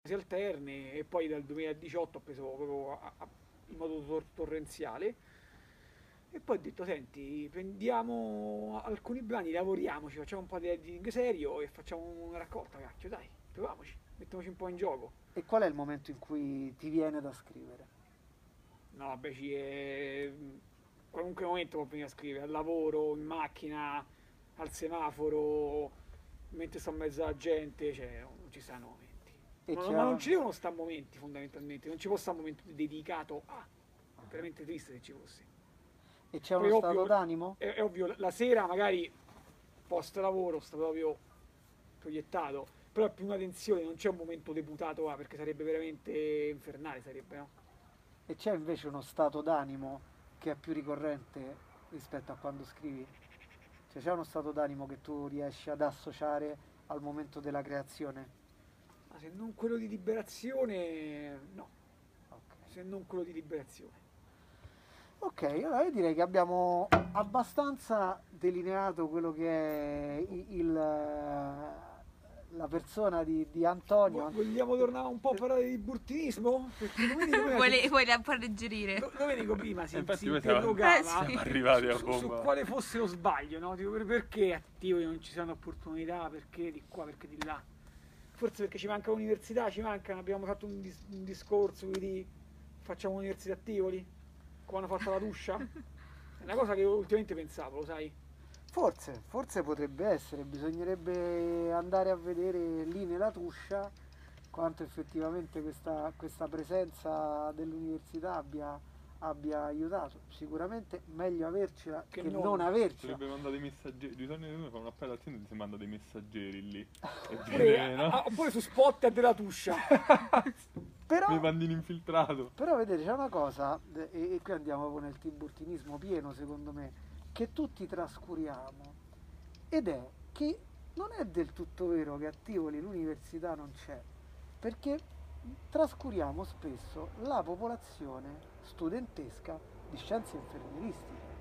si alterne e poi dal 2018 ho preso proprio a- a- in modo tor- torrenziale. E poi ho detto, senti, prendiamo alcuni brani, lavoriamoci, facciamo un po' di editing serio e facciamo una raccolta, cacchio, dai, proviamoci, mettiamoci un po' in gioco. E qual è il momento in cui ti viene da scrivere? No, vabbè, ci è... qualunque momento può venire a scrivere, al lavoro, in macchina, al semaforo, mentre sto in mezzo alla gente, cioè non ci stanno momenti. E Ma, ma non ci devono stare momenti fondamentalmente, non ci può stare un momento dedicato a... veramente triste se ci fosse. E c'è uno ovvio- stato d'animo? È, è ovvio, la sera magari post lavoro sta proprio proiettato, però è più una tensione, non c'è un momento deputato a, perché sarebbe veramente infernale, sarebbe, no? E c'è invece uno stato d'animo che è più ricorrente rispetto a quando scrivi? Cioè c'è uno stato d'animo che tu riesci ad associare al momento della creazione? Ma se non quello di liberazione, no, Ok. se non quello di liberazione. Ok, allora io direi che abbiamo abbastanza delineato quello che è i- il, la persona di, di Antonio. Vo- Vogliamo tornare un po' a parlare di burtinismo? [LAUGHS] Vuole, vuole un po' alleggerire. Do- Domenico prima si, Eh, infatti si interrogava Eh, sì. Arrivati a su, su bomba. quale fosse lo sbaglio, no? Tipo, per- perché a Tivoli non ci sono opportunità, perché di qua, perché di là. Forse perché ci manca l'università, ci mancano, abbiamo fatto un, dis- un discorso di facciamo un'università a Tivoli, come hanno fatto la Tuscia. [LAUGHS] È una cosa che ultimamente pensavo, lo sai. Forse, forse potrebbe essere, bisognerebbe andare a vedere lì nella Tuscia quanto effettivamente questa, questa presenza dell'università abbia, abbia aiutato. Sicuramente meglio avercela che, Che non, non. avercela. Sarebbe mandare dei messaggeri. Di solito uno fa un appello all'azienda e si manda dei messaggeri lì. [LAUGHS] E Oppure, no? oppure su spot della Tuscia. [LAUGHS] Però, Mi mandi in infiltrato. però vedete, c'è una cosa, e, e qui andiamo proprio nel tiburtinismo pieno secondo me, che tutti trascuriamo, ed è che non è del tutto vero che a Tivoli l'università non c'è, perché trascuriamo spesso la popolazione studentesca di scienze infermieristiche,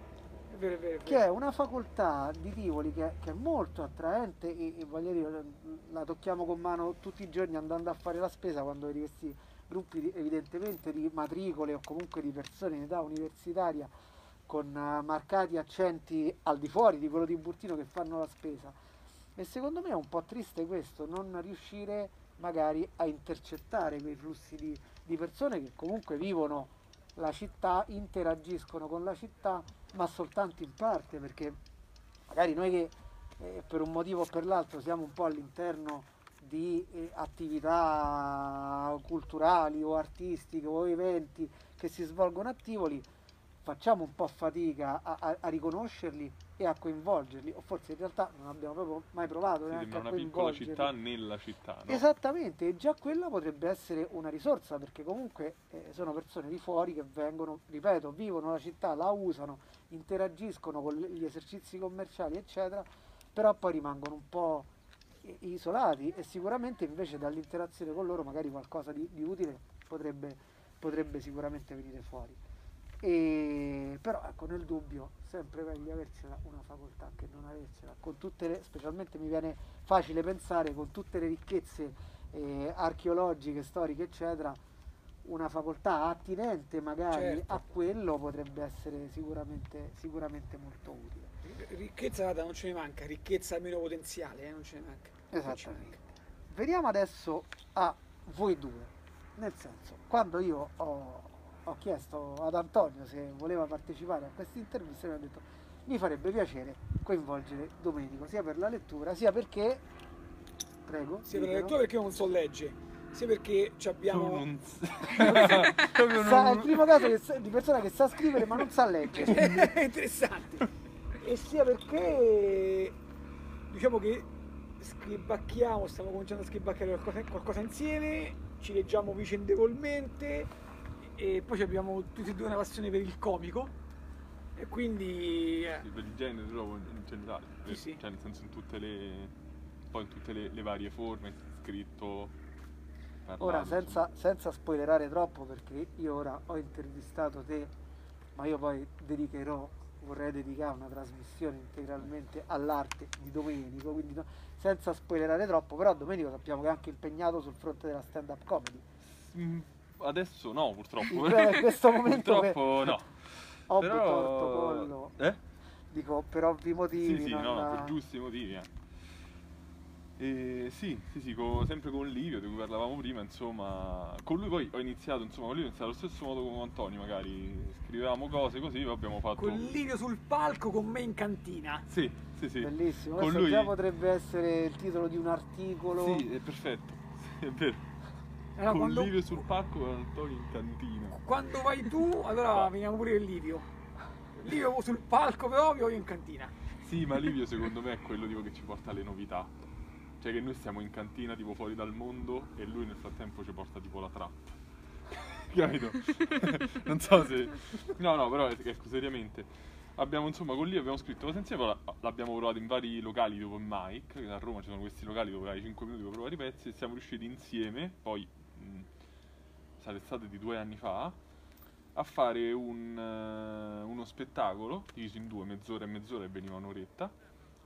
È vero, è vero, è che è una facoltà di Tivoli che, che è molto attraente e, e voglio dire, la tocchiamo con mano tutti i giorni andando a fare la spesa quando vedi questi gruppi di- evidentemente di matricole o comunque di persone in età universitaria con eh, marcati accenti al di fuori di quello di Burtino che fanno la spesa. E secondo me è un po' triste questo, non riuscire magari a intercettare quei flussi di, di persone che comunque vivono la città, interagiscono con la città, ma soltanto in parte, perché magari noi che eh, per un motivo o per l'altro siamo un po' all'interno di eh, attività culturali o artistiche o eventi che si svolgono a Tivoli, facciamo un po' fatica a, a- a riconoscerli e a coinvolgerli, o forse in realtà non abbiamo proprio mai provato Sì, neanche a una piccola città nella città, no? Esattamente, e già quella potrebbe essere una risorsa perché comunque eh, sono persone di fuori che vengono, ripeto, vivono la città, la usano, interagiscono con gli esercizi commerciali, eccetera, però poi rimangono un po' isolati e sicuramente invece dall'interazione con loro magari qualcosa di, di utile potrebbe, potrebbe sicuramente venire fuori. E, però ecco, nel dubbio, sempre meglio avercela una facoltà che non avercela, con tutte le, specialmente mi viene facile pensare con tutte le ricchezze eh, archeologiche, storiche, eccetera, una facoltà attinente magari Certo. a quello potrebbe essere sicuramente, sicuramente molto utile. Ricchezza guarda, non ce ne manca, ricchezza almeno potenziale, eh, non ce ne manca. Esattamente. Veniamo adesso a voi due, nel senso, quando io ho, ho chiesto ad Antonio se voleva partecipare a questa intervista, mi ha detto mi farebbe piacere coinvolgere Domenico, sia per la lettura, sia perché, prego, Sì, per la lettura perché io non so leggere. Sia perché ci abbiamo... Non [LAUGHS] proprio Sa- è non- il primo caso che sa- di persona che sa scrivere ma non sa leggere. [LAUGHS] è interessante. E sia perché diciamo che scribacchiamo, stiamo cominciando a scribacchiare qualcosa, qualcosa insieme, ci leggiamo vicendevolmente e poi ci abbiamo tutti e due una passione per il comico e quindi eh, Sì, per il genere proprio in generale. Sì, sì. Cioè nel senso in tutte le. poi in tutte le, le varie forme, scritto. Ora, senza, senza spoilerare troppo, perché io ora ho intervistato te, ma io poi dedicherò, vorrei dedicare una trasmissione integralmente all'arte di Domenico, quindi no- senza spoilerare troppo, però Domenico sappiamo che è anche impegnato sul fronte della stand-up comedy. Mm, Adesso no, purtroppo. In questo [LAUGHS] momento purtroppo no. Ho Però... torto collo, Eh? dico per ovvi motivi. Sì, sì, non- no, per giusti motivi. Eh. E sì, sì, sì, co- sempre con Livio di cui parlavamo prima, insomma, con lui poi ho iniziato, insomma, con lui ho iniziato allo stesso modo come Antonio, magari scrivevamo cose così, poi abbiamo fatto... con Livio sul palco con me in cantina. Sì, sì, sì. Bellissimo, Con questo lui... già potrebbe essere il titolo di un articolo. Sì, è perfetto, sì, [LAUGHS] è vero. Allora, con quando, Livio sul palco e Antonio in cantina. quando vai tu, allora veniamo pure il Livio. Livio sul palco però, io in cantina. Sì, ma Livio secondo me è quello tipo, che ci porta alle novità. Cioè che noi stiamo in cantina tipo fuori dal mondo e lui nel frattempo ci porta tipo la trap. [LAUGHS] Capito? [LAUGHS] non so se... No, no, però ecco, seriamente. Abbiamo insomma con lui abbiamo scritto cose insieme, l'abbiamo provato in vari locali in Mike, a Roma ci sono questi locali dove hai 5 minuti per provare i pezzi e siamo riusciti insieme, poi mh, sarà estate di due anni fa, a fare un, eh, uno spettacolo diviso in due, mezz'ora e mezz'ora e veniva un'oretta,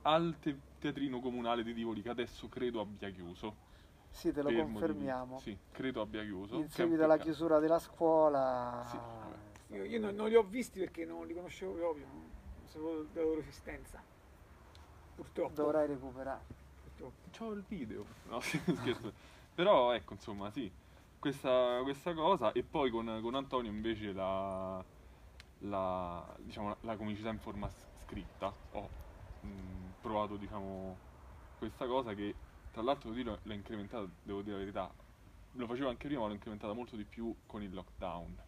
al te- teatrino comunale di Tivoli che adesso credo abbia chiuso. Sì, te lo per motivi- confermiamo. Sì, credo abbia chiuso. In seguito alla chiusura della scuola. Sì, vabbè. Io, io non, non li ho visti perché non li conoscevo proprio, non sapevo della loro esistenza. Purtroppo. Dovrai recuperare. purtroppo. C'ho il video. No, [LAUGHS] scherzo. Però ecco, insomma, sì. Questa, questa cosa e poi con, con Antonio invece la, la, diciamo, la, la comicità in forma scritta. Ho mh, provato, diciamo, questa cosa che tra l'altro devo dire, l'ho incrementata, devo dire la verità. Lo facevo anche prima, ma l'ho incrementata molto di più con il lockdown.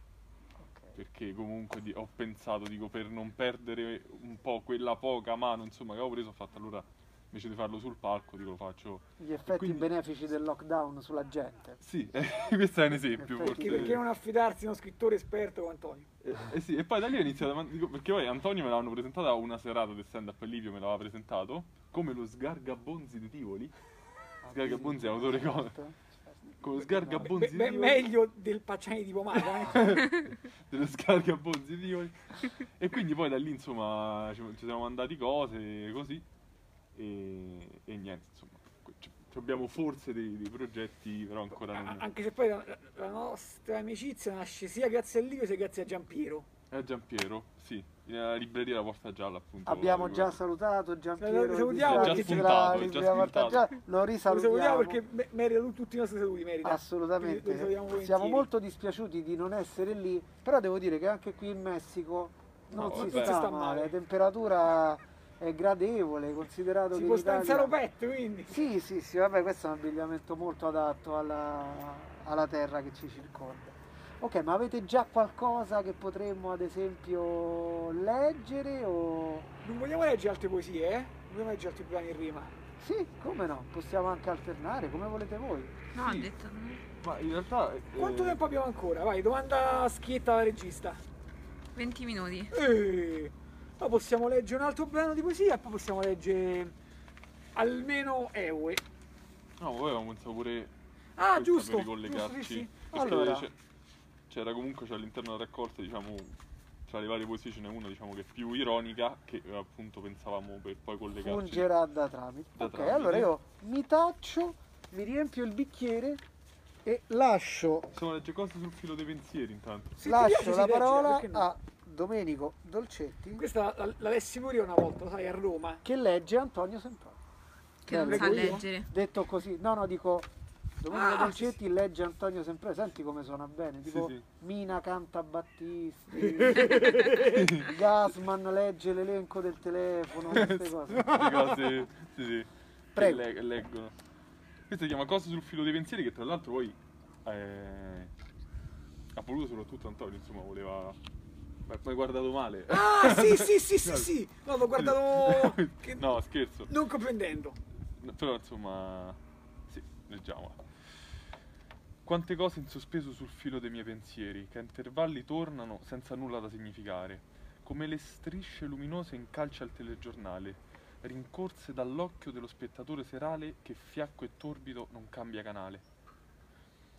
Perché comunque ho pensato, dico, per non perdere un po' quella poca mano, insomma, che avevo preso, ho fatto allora, invece di farlo sul palco, dico, lo faccio Gli effetti quindi- benefici del lockdown sulla gente. Sì, [LAUGHS] eh, questo è un esempio. Perché- Perché, non affidarsi a uno scrittore esperto come Antonio? Eh, eh sì, e poi da lì ho iniziato a dico, perché poi Antonio me l'avevano presentato a una serata del stand up Livio me l'aveva presentato come lo sgargabonzi di Tivoli. Sgargabonzi è autore come? Con lo sgargabonzi beh, Tivoli. meglio del Pacciani di Pomata, eh? [LAUGHS] dello sgargabonzi di Tivoli. E quindi poi da lì insomma ci, ci siamo mandati cose così e, e niente, insomma. abbiamo forse dei, dei progetti, però ancora A- non... Anche se poi la, la nostra amicizia nasce sia grazie a Livio sia grazie a Giampiero. È Giampiero, sì, nella libreria La Porta Gialla appunto. Abbiamo già salutato Giampiero. Lo salutiamo Già spuntato, già spuntato. Gialla. Lo Lo risalutiamo. salutiamo perché me- merita tutti i nostri saluti, merita. Lo Assolutamente. Siamo molto dispiaciuti di non essere lì, però devo dire che anche qui in Messico non No, si sta, Non si sta male, male. la temperatura è gradevole, considerato Si che può stare in Italia- salopette, quindi. Sì, sì, sì, vabbè, questo è un abbigliamento molto adatto alla, alla terra che ci circonda. Ok, ma avete già qualcosa che potremmo ad esempio leggere o... Non vogliamo leggere altre poesie, eh? Non vogliamo leggere altri brani in rima. Sì, come no, possiamo anche alternare, come volete voi. No, ha Sì. detto no. Ma in realtà... eh, Quanto tempo abbiamo ancora? Vai, domanda schietta alla regista. 20 minuti. Eh, poi possiamo leggere un altro brano di poesia e poi possiamo leggere almeno Ewe. No, poi avevamo pensato pure... Ah, giusto. Per ricollegarci. giusto, sì, Allora. c'era comunque c'è all'interno della raccolta, diciamo, tra le varie poesie ce n'è una, diciamo, che è più ironica, che eh, appunto pensavamo per poi collegarci. Fungerà da tramite. Da ok, tramite. allora io mi taccio, mi riempio il bicchiere e lascio, Possiamo leggere cose sul filo dei pensieri intanto. Se lascio piace la legge, parola perché no? a Domenico Dolcetti Questa la, la lessi pure io una volta, lo sai, a Roma. che legge Antonio Sempronio. Che non sa leggere. Detto così, no, no, dico Domenico Ah, Dolcetti legge Antonio Sempre, senti come suona bene, tipo sì. Mina canta Battisti, [LAUGHS] Gasman legge l'elenco del telefono, [LAUGHS] queste cose. Le cose, sì, sì. Prego. Che le- leggono. Questo si chiama Cose sul filo dei pensieri, che tra l'altro poi eh, ha voluto soprattutto Antonio, insomma, voleva... Ma hai guardato male. Ah, sì, sì, sì, sì, [LAUGHS] sì. No, l'ho guardato [LAUGHS] che- No, scherzo. non comprendendo. No, Però insomma, sì, leggiamola. Quante cose in sospeso sul filo dei miei pensieri, che a intervalli tornano senza nulla da significare, come le strisce luminose in calce al telegiornale, rincorse dall'occhio dello spettatore serale che fiacco e torbido non cambia canale.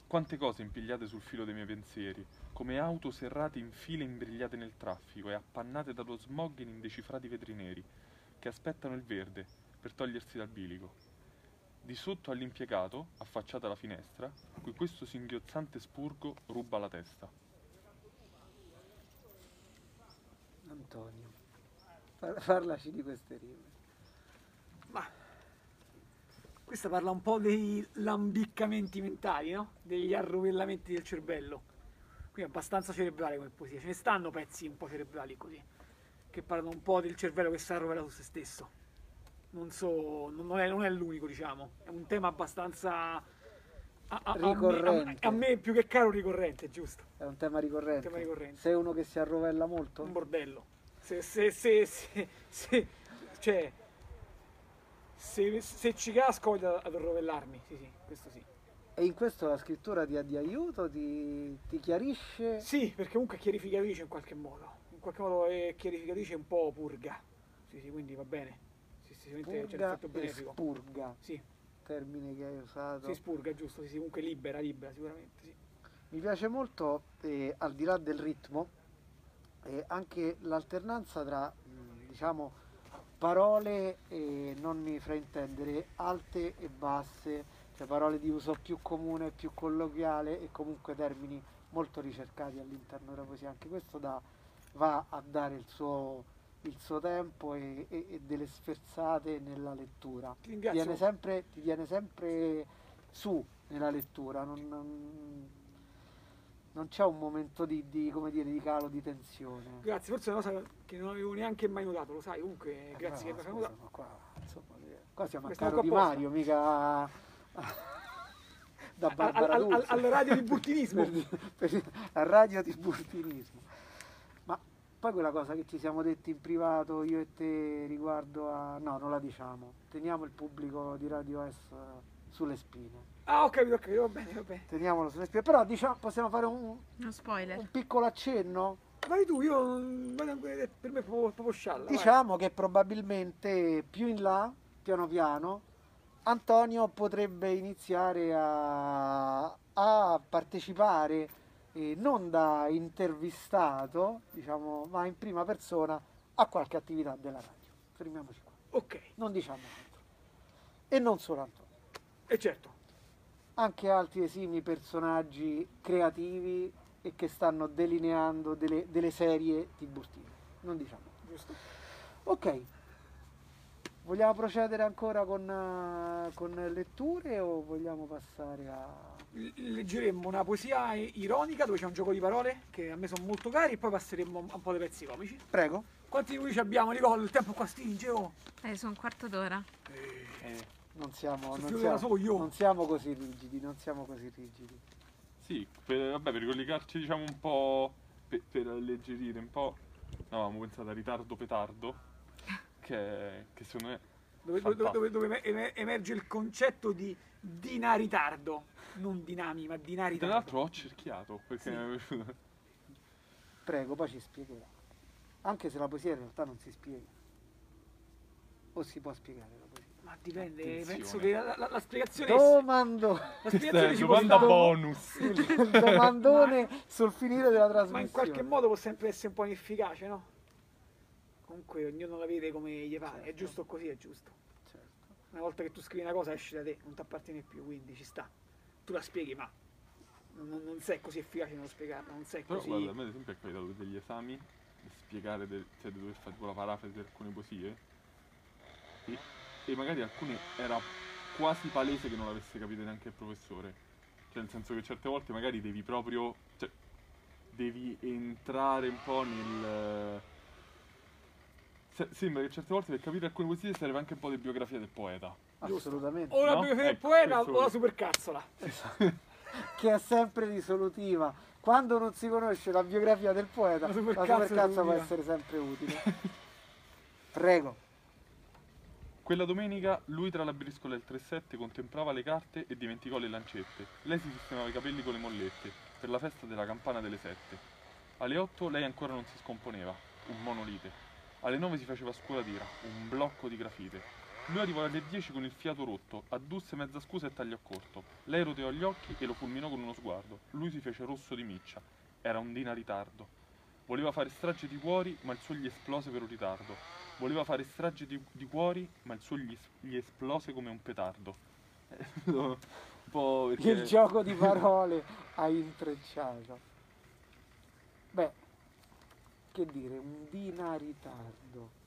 Quante cose impigliate sul filo dei miei pensieri, come auto serrate in file imbrigliate nel traffico e appannate dallo smog in indecifrati vetri neri, che aspettano il verde per togliersi dal bilico. Di sotto all'impiegato, affacciata alla finestra, cui questo singhiozzante spurgo ruba la testa. Antonio, par- parlaci di queste rime. Ma questa parla un po' dei lambiccamenti mentali, no? Degli arrovellamenti del cervello. Quindi è abbastanza cerebrale come poesia. Ce ne stanno pezzi un po' cerebrali così, che parlano un po' del cervello che si arrovella su se stesso. Non so, non è, non è l'unico, diciamo. È un tema abbastanza... a- a- a me- Ricorrente. A, me più che caro ricorrente, giusto? È un tema ricorrente. Un tema ricorrente. Sei uno che si arrovella molto? Un bordello. Se, se, se, se, se- cioè, se, se ci casco voglio ad arrovellarmi, sì, sì, questo sì. E in questo la scrittura ti ha di aiuto, ti, ti chiarisce? Sì, perché comunque è chiarificatrice in qualche modo. In qualche modo è chiarificatrice un po' purga. Sì, sì, quindi va bene. Sì, sì, sicuramente c'è l'effetto benefico. spurga, Sì, termine che hai usato. si spurga, giusto, sì, sì, comunque libera, libera sicuramente, sì. Mi piace molto, eh, al di là del ritmo, eh, anche l'alternanza tra, mh, diciamo, parole, e non mi fraintendere, alte e basse, cioè parole di uso più comune, più colloquiale e comunque termini molto ricercati all'interno della poesia. Anche questo dà- va a dare il suo, il suo tempo e, e- e delle sferzate nella lettura. Ti tiene sempre, ti tiene sempre su nella lettura, non, non- non c'è un momento di, di, come dire, di calo di tensione. Grazie, forse è una cosa che non avevo neanche mai notato, lo sai, comunque Eh, grazie no, che mi hai notato. qua, insomma, qua siamo a caro di. Mario, mica [LAUGHS] da Al- Barbara al- al- alla radio di burtinismo. [LAUGHS] Per- per- a radio di burtinismo. Ma poi quella cosa che ci siamo detti in privato io e te riguardo a... No, non la diciamo. Teniamo il pubblico di Radio S sulle spine. Ah, ho capito, ho capito, va bene, va bene. Teniamolo sulle spine. Però diciamo, possiamo fare un, Uno spoiler. un piccolo accenno? Vai tu, io per me è proprio, scialla. vai. Diciamo che probabilmente più in là, piano piano, Antonio potrebbe iniziare a, a partecipare eh, non da intervistato, diciamo, ma in prima persona a qualche attività della radio. Fermiamoci qua, Ok, non diciamo altro. E non solo Antonio, e certo. anche altri esimi personaggi creativi e che stanno delineando delle, delle serie tiburtine. Non diciamo Giusto. Ok, vogliamo procedere ancora con, eh, con letture o vogliamo passare a... L- Leggeremmo una poesia ironica dove c'è un gioco di parole che a me sono molto cari e poi passeremmo a un po' dei pezzi comici. Prego. Quanti minuti ci abbiamo, Nicole? Il tempo qua stringe, oh. Eh, sono un quarto d'ora. Eh, Non siamo, non siamo, non siamo così rigidi, non siamo così rigidi. sì, per, vabbè, per collegarci diciamo un po', per, per alleggerire un po', no, avevamo pensato a ritardo petardo, che, che secondo me... Dove, dove- dove- dove emer- emerge il concetto di dinaritardo. Non dinami, ma Tra dinaritardo. l'altro ho cerchiato, perché Sì. mi è piaciuto. Prego, poi ci spiegherà. Anche se la poesia in realtà non si spiega. O si può spiegare la poesia. Ma dipende, Attenzione. penso che la, la- la spiegazione... Domando, la spiegazione è ci può domanda bonus. [LAUGHS] il domandone sul finire della trasmissione. Ma in qualche modo può sempre essere un po' inefficace, no? Comunque ognuno la vede come gli pare, è Certo. giusto così, è giusto. Certo. Una volta che tu scrivi una cosa esce da te, non ti appartiene più, quindi ci sta. Tu la spieghi, ma non, non sei così efficace nello spiegarla, non sei Però così... guarda, a me ad esempio è capitato degli esami di spiegare, del- cioè di dover fare tipo la parafrasi di alcune poesie e, e magari alcune era quasi palese che non l'avesse capito neanche il professore. Cioè nel senso che certe volte magari devi proprio, cioè devi entrare un po' nel... se- Sembra che certe volte per capire alcune poesie serve anche un po' di biografia del poeta. Assolutamente. O la No? biografia del Ecco, poeta questo- o la supercazzola. [LAUGHS] che è sempre risolutiva. Quando non si conosce la biografia del poeta, La la supercazzo supercazzo può essere sempre utile. [LAUGHS] Prego. Quella domenica lui tra la briscola e il 3-7 contemplava le carte e dimenticò le lancette. Lei si sistemava i capelli con le mollette per la festa della campana delle 7. Alle 8 lei ancora non si scomponeva, un monolite. Alle 9 si faceva scuolatira, un blocco di grafite. Lui arrivò alle 10 con il fiato rotto, addusse mezza scusa e tagliò corto. Lei roteò gli occhi e lo fulminò con uno sguardo. Lui si fece rosso di miccia. Era un dina ritardo. Voleva fare strage di cuori, ma il suo gli esplose per un ritardo. Voleva fare strage di, di cuori, ma il suo gli, gli esplose come un petardo. [LAUGHS] un po' perché... Il gioco di parole ha intrecciato. Beh, che dire, un dina ritardo.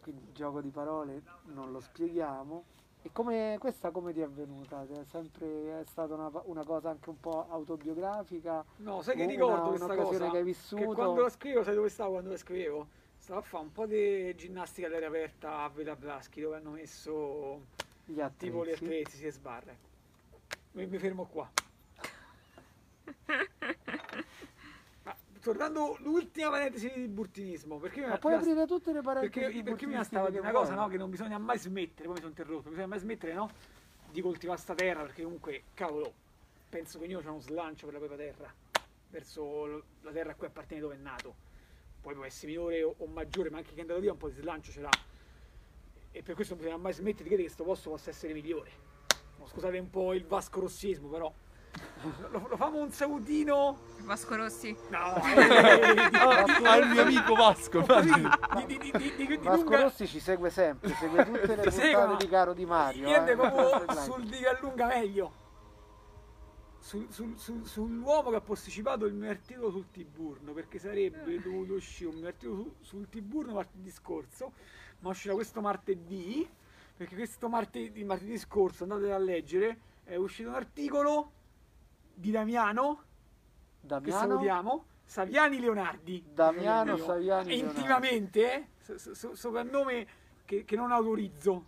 Quindi gioco di parole non lo spieghiamo. E come, questa come ti è venuta? È sempre è stata una, una cosa anche un po' autobiografica? No, sai che Una- ricordo questa cosa? che hai Che vissuto? quando la scrivevo, sai dove stavo quando la scrivevo? Stavo a fare un po' di ginnastica all'aria aperta a Villa Braschi dove hanno messo Gli attrezzi. tipo gli attrezzi, si sbarre. Mi, mi fermo qua. [LAUGHS] Tornando l'ultima parentesi di burtinismo, perché Ma puoi aprire tutte le parentesi perché, perché mi stava di una cosa no, che non bisogna mai smettere, poi mi sono interrotto, bisogna mai smettere no, di coltivare sta terra perché comunque, cavolo, penso che ognuno c'ha uno slancio per la propria terra, verso la terra a cui appartiene dove è nato. Poi può essere minore o, o maggiore, ma anche chi è andato via un po' di slancio ce l'ha. E per questo non bisogna mai smettere di credere che questo posto possa essere migliore. No, scusate un po' il vasco rossismo, però. Lo, lo famo un salutino. Vasco Rossi. No, eh, [LAUGHS] [LAUGHS] Al mio amico Vasco, di, di, di, di, di Vasco lunga- Rossi ci segue sempre, segue tutte le [LAUGHS] puntate di Caro Di Mario. Niente, eh. proprio sul di a lunga meglio. Sul- sul- sul- sull'uomo che ha posticipato il mio articolo sul Tiburno, perché sarebbe dovuto uscire un mio articolo su- sul Tiburno martedì scorso, ma uscirà questo martedì, perché questo martedì, martedì scorso, andate a leggere, è uscito un articolo di Damiano, che Damiano, salutiamo, Saviani Leonardi. Damiano Saviani Leonardi. intimamente, eh, so- so- so- soprannome che, che non autorizzo.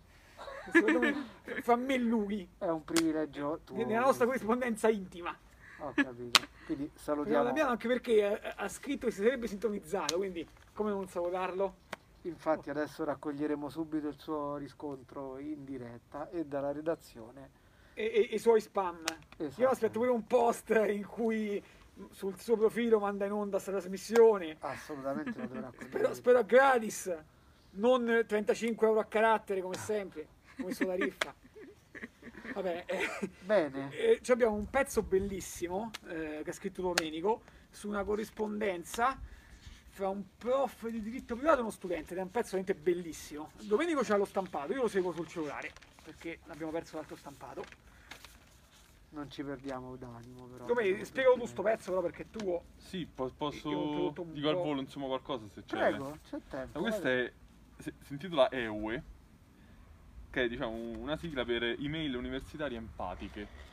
Fra [LAUGHS] me e lui, è un privilegio tuo. nella nostra corrispondenza intima. Ho capito. Quindi Salutiamo salutiamo. Damiano anche perché ha, ha scritto che si sarebbe sintonizzato, quindi come non salutarlo? Infatti adesso raccoglieremo subito il suo riscontro in diretta e dalla redazione. E, e- i suoi spam. Esatto. Io aspetto pure un post in cui sul suo profilo manda in onda questa trasmissione. Assolutamente lo dovrà Spero, spero gratis, non 35 euro a carattere come sempre, come sulla riffa. Vabbè, eh, Bene, eh, abbiamo un pezzo bellissimo eh, che ha scritto Domenico su una corrispondenza fra un prof di diritto privato e uno studente ed è un pezzo veramente bellissimo. Domenico c'ha lo stampato, io lo seguo sul cellulare perché abbiamo perso l'altro stampato. Non ci perdiamo d'animo però. Domenico, spiegalo tu sto pezzo però perché è tuo. Sì, po- posso... Dico al volo insomma qualcosa se c'è. Prego, c'è tempo. Ma questa è... Si si intitola EUE, che è diciamo una sigla per email universitarie empatiche.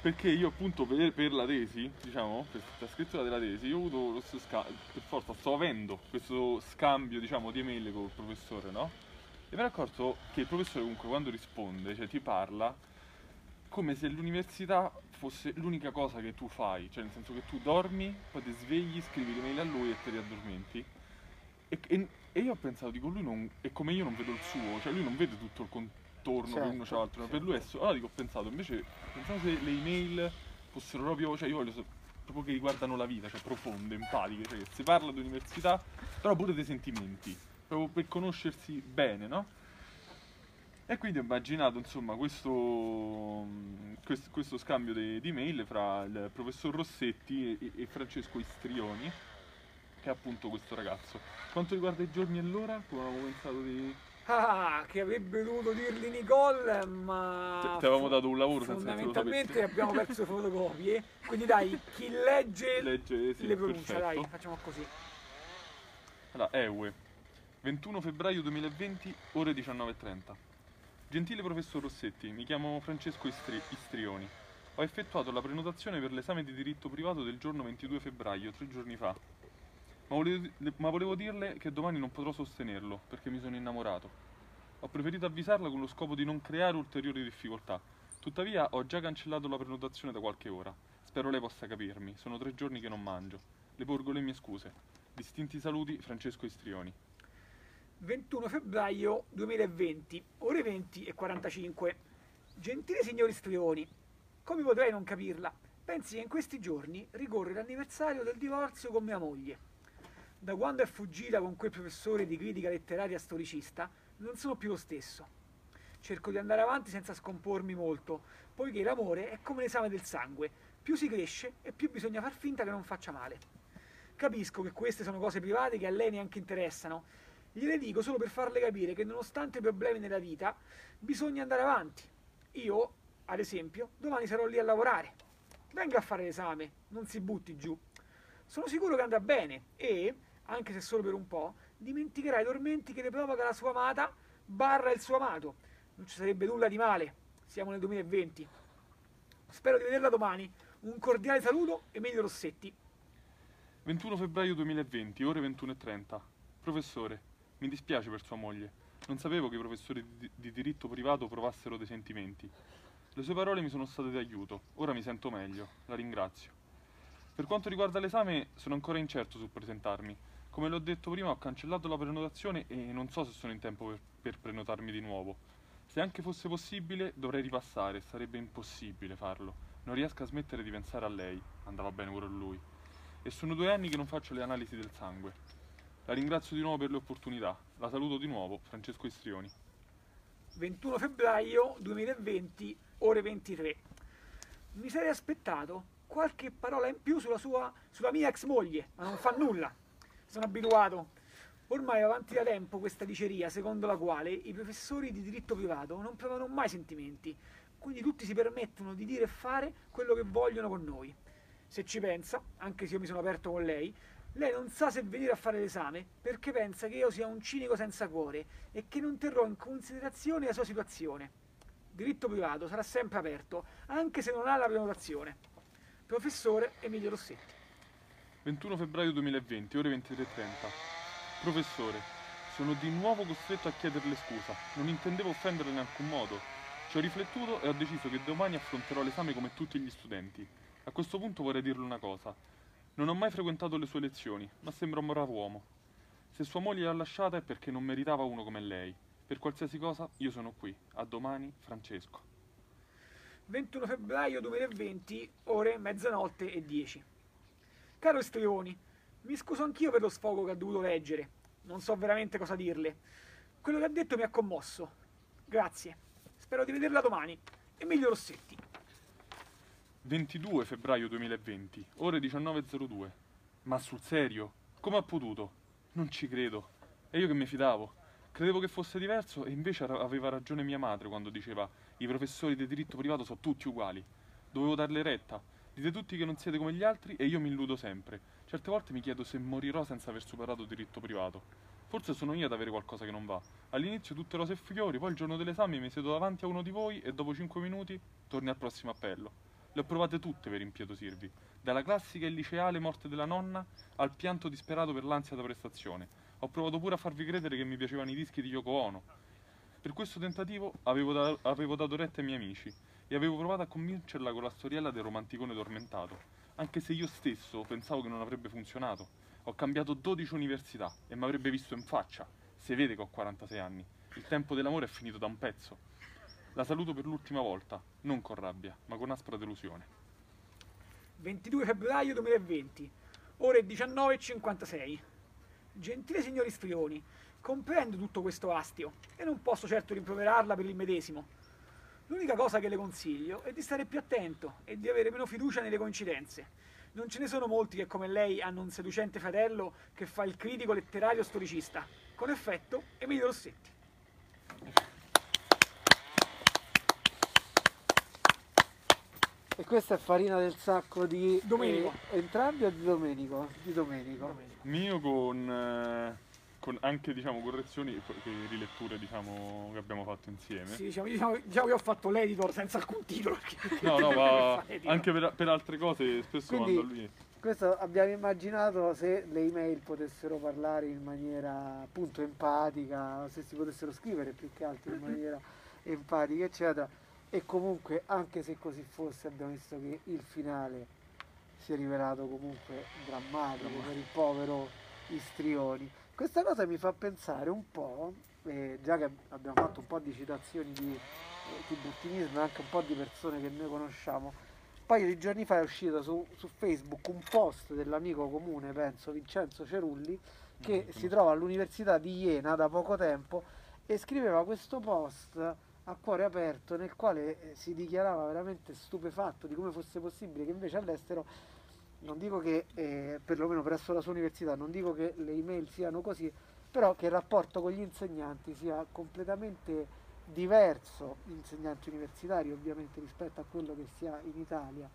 Perché io appunto per, per la tesi, diciamo, per la scrittura della tesi, io ho avuto questo scambio, per forza sto avendo questo scambio, diciamo, di email con il professore, no? E mi ero accorto che il professore comunque quando risponde, cioè ti parla, come se l'università fosse l'unica cosa che tu fai, cioè nel senso che tu dormi, poi ti svegli, scrivi l'email a lui e te riaddormenti. E, e- e io ho pensato, dico, lui non. è come io non vedo il suo, cioè lui non vede tutto il contorno Certo, che uno c'ha altro, per lui è solo. Allora dico, ho pensato, invece, pensavo se le email fossero proprio, cioè io voglio so- proprio che riguardano la vita, cioè profonde, empatiche, cioè che si parla di università, però pure dei sentimenti, proprio per conoscersi bene, no? E quindi ho immaginato insomma questo, mh, quest- questo scambio di, di mail fra il professor Rossetti e, e Francesco Istrioni, che è appunto questo ragazzo. Quanto riguarda i giorni e l'ora, come avevamo pensato di... Ah, che avrebbe dovuto dirli Nicole, ma... Ti- avevamo dato un lavoro senza che Fondamentalmente sapessi. abbiamo perso [LAUGHS] fotocopie, quindi dai, chi legge, Legge, sì, le pronuncia, perfetto. dai, facciamo così. Allora, EUE, 21 febbraio 2020, ore 19.30. Gentile professor Rossetti, mi chiamo Francesco Istri- Istrioni. Ho effettuato la prenotazione per l'esame di diritto privato del giorno 22 febbraio, tre giorni fa. Ma volevo, ma volevo dirle che domani non potrò sostenerlo, perché mi sono innamorato. Ho preferito avvisarla con lo scopo di non creare ulteriori difficoltà. Tuttavia ho già cancellato la prenotazione da qualche ora. Spero lei possa capirmi. Sono tre giorni che non mangio. Le porgo le mie scuse. Distinti saluti, Francesco Istrioni. 21 febbraio 2020, ore 20 e 45. Gentile signori Strioni, come potrei non capirla? Pensi che in questi giorni ricorre l'anniversario del divorzio con mia moglie. Da quando è fuggita con quel professore di critica letteraria storicista, non sono più lo stesso. Cerco di andare avanti senza scompormi molto, poiché l'amore è come l'esame del sangue, più si cresce e più bisogna far finta che non faccia male. Capisco che queste sono cose private che a lei neanche interessano, gliele dico solo per farle capire che nonostante i problemi nella vita, bisogna andare avanti. Io, ad esempio, domani sarò lì a lavorare. Venga a fare l'esame, non si butti giù. Sono sicuro che andrà bene e, anche se solo per un po', dimenticherà i tormenti che le provoca la sua amata barra il suo amato non ci sarebbe nulla di male. Siamo nel 2020. Spero di vederla domani. Un cordiale saluto, Emilio Rossetti. 21 febbraio 2020, ore 21.30. Professore, mi dispiace per sua moglie. Non sapevo che i professori di, di diritto privato provassero dei sentimenti. Le sue parole mi sono state di aiuto. Ora mi sento meglio. La ringrazio. Per quanto riguarda l'esame, sono ancora incerto sul presentarmi. Come l'ho detto prima, ho cancellato la prenotazione e non so se sono in tempo per, per prenotarmi di nuovo. Se anche fosse possibile, dovrei ripassare, sarebbe impossibile farlo. Non riesco a smettere di pensare a lei, andava bene pure lui. E sono due anni che non faccio le analisi del sangue. La ringrazio di nuovo per le opportunità. La saluto di nuovo, Francesco Istrioni. 21 febbraio 2020, ore 23. Mi sarei aspettato qualche parola in più sulla, sua, sulla mia ex moglie, ma non fa nulla. Sono abituato. Ormai è avanti da tempo questa diceria secondo la quale i professori di diritto privato non provano mai sentimenti, quindi tutti si permettono di dire e fare quello che vogliono con noi. Se ci pensa, anche se io mi sono aperto con lei, lei non sa se venire a fare l'esame perché pensa che io sia un cinico senza cuore e che non terrò in considerazione la sua situazione. Diritto privato sarà sempre aperto, anche se non ha la prenotazione. Professore Emilio Rossetti. 21 febbraio 2020, ore 23.30. Professore, sono di nuovo costretto a chiederle scusa. Non intendevo offenderle in alcun modo. Ci ho riflettuto e ho deciso che domani affronterò l'esame come tutti gli studenti. A questo punto vorrei dirle una cosa. Non ho mai frequentato le sue lezioni, ma sembra un bravo uomo. Se sua moglie l'ha lasciata è perché non meritava uno come lei. Per qualsiasi cosa io sono qui. A domani, Francesco. 21 febbraio 2020, ore mezzanotte e 10. Caro Estrioni, mi scuso anch'io per lo sfogo che ha dovuto leggere. Non so veramente cosa dirle. Quello che ha detto mi ha commosso. Grazie. Spero di vederla domani. Emilio Rossetti. 22 febbraio 2020, ore 19.02. Ma sul serio? Come ha potuto? Non ci credo. E io che mi fidavo. Credevo che fosse diverso e invece aveva ragione mia madre quando diceva i professori di diritto privato sono tutti uguali. Dovevo darle retta. Dite tutti che non siete come gli altri e io mi illudo sempre. Certe volte mi chiedo se morirò senza aver superato diritto privato. Forse sono io ad avere qualcosa che non va. All'inizio tutte rose e fiori, poi il giorno dell'esame mi siedo davanti a uno di voi e dopo 5 minuti torni al prossimo appello. Le ho provate tutte per impietosirvi, dalla classica e liceale morte della nonna al pianto disperato per l'ansia da prestazione. Ho provato pure a farvi credere che mi piacevano i dischi di Yoko Ono. Per questo tentativo avevo, da- avevo dato retta ai miei amici e avevo provato a convincerla con la storiella del romanticone tormentato anche se io stesso pensavo che non avrebbe funzionato. Ho cambiato 12 università e mi avrebbe visto in faccia. Se vede che ho 46 anni. Il tempo dell'amore è finito da un pezzo. La saluto per l'ultima volta, non con rabbia, ma con aspra delusione. 22 febbraio 2020, ore 19.56. Gentile signori Strioni, comprendo tutto questo astio e non posso certo rimproverarla per il medesimo. L'unica cosa che le consiglio è di stare più attento e di avere meno fiducia nelle coincidenze. Non ce ne sono molti che come lei hanno un seducente fratello che fa il critico letterario storicista. Con effetto, Emilio Rossetti. E questa è farina del sacco di Domenico. eh, entrambi o di Domenico? Di Domenico. Domenico. Mio con, eh, con anche diciamo, correzioni e riletture diciamo, che abbiamo fatto insieme. Sì, diciamo, diciamo, diciamo che ho fatto l'editor senza alcun titolo. No, [LAUGHS] no, ma anche per, per altre cose spesso Quindi- mando a lui. Questo abbiamo immaginato se le email potessero parlare in maniera appunto empatica, se si potessero scrivere più che altro in maniera empatica, eccetera. E comunque anche se così fosse abbiamo visto che il finale si è rivelato comunque drammatico per il povero Istrioni. Questa cosa mi fa pensare un po', eh, già che abbiamo fatto un po' di citazioni di eh, tiburtinismo e anche un po' di persone che noi conosciamo, un paio di giorni fa è uscito su, su Facebook un post dell'amico comune, penso, Vincenzo Cerulli, che si trova all'Università di Iena da poco tempo e scriveva questo post a cuore aperto nel quale eh, si dichiarava veramente stupefatto di come fosse possibile che invece all'estero, non dico che, eh, perlomeno presso la sua università, non dico che le email siano così, però che il rapporto con gli insegnanti sia completamente diverso, insegnanti universitari ovviamente rispetto a quello che si ha in Italia,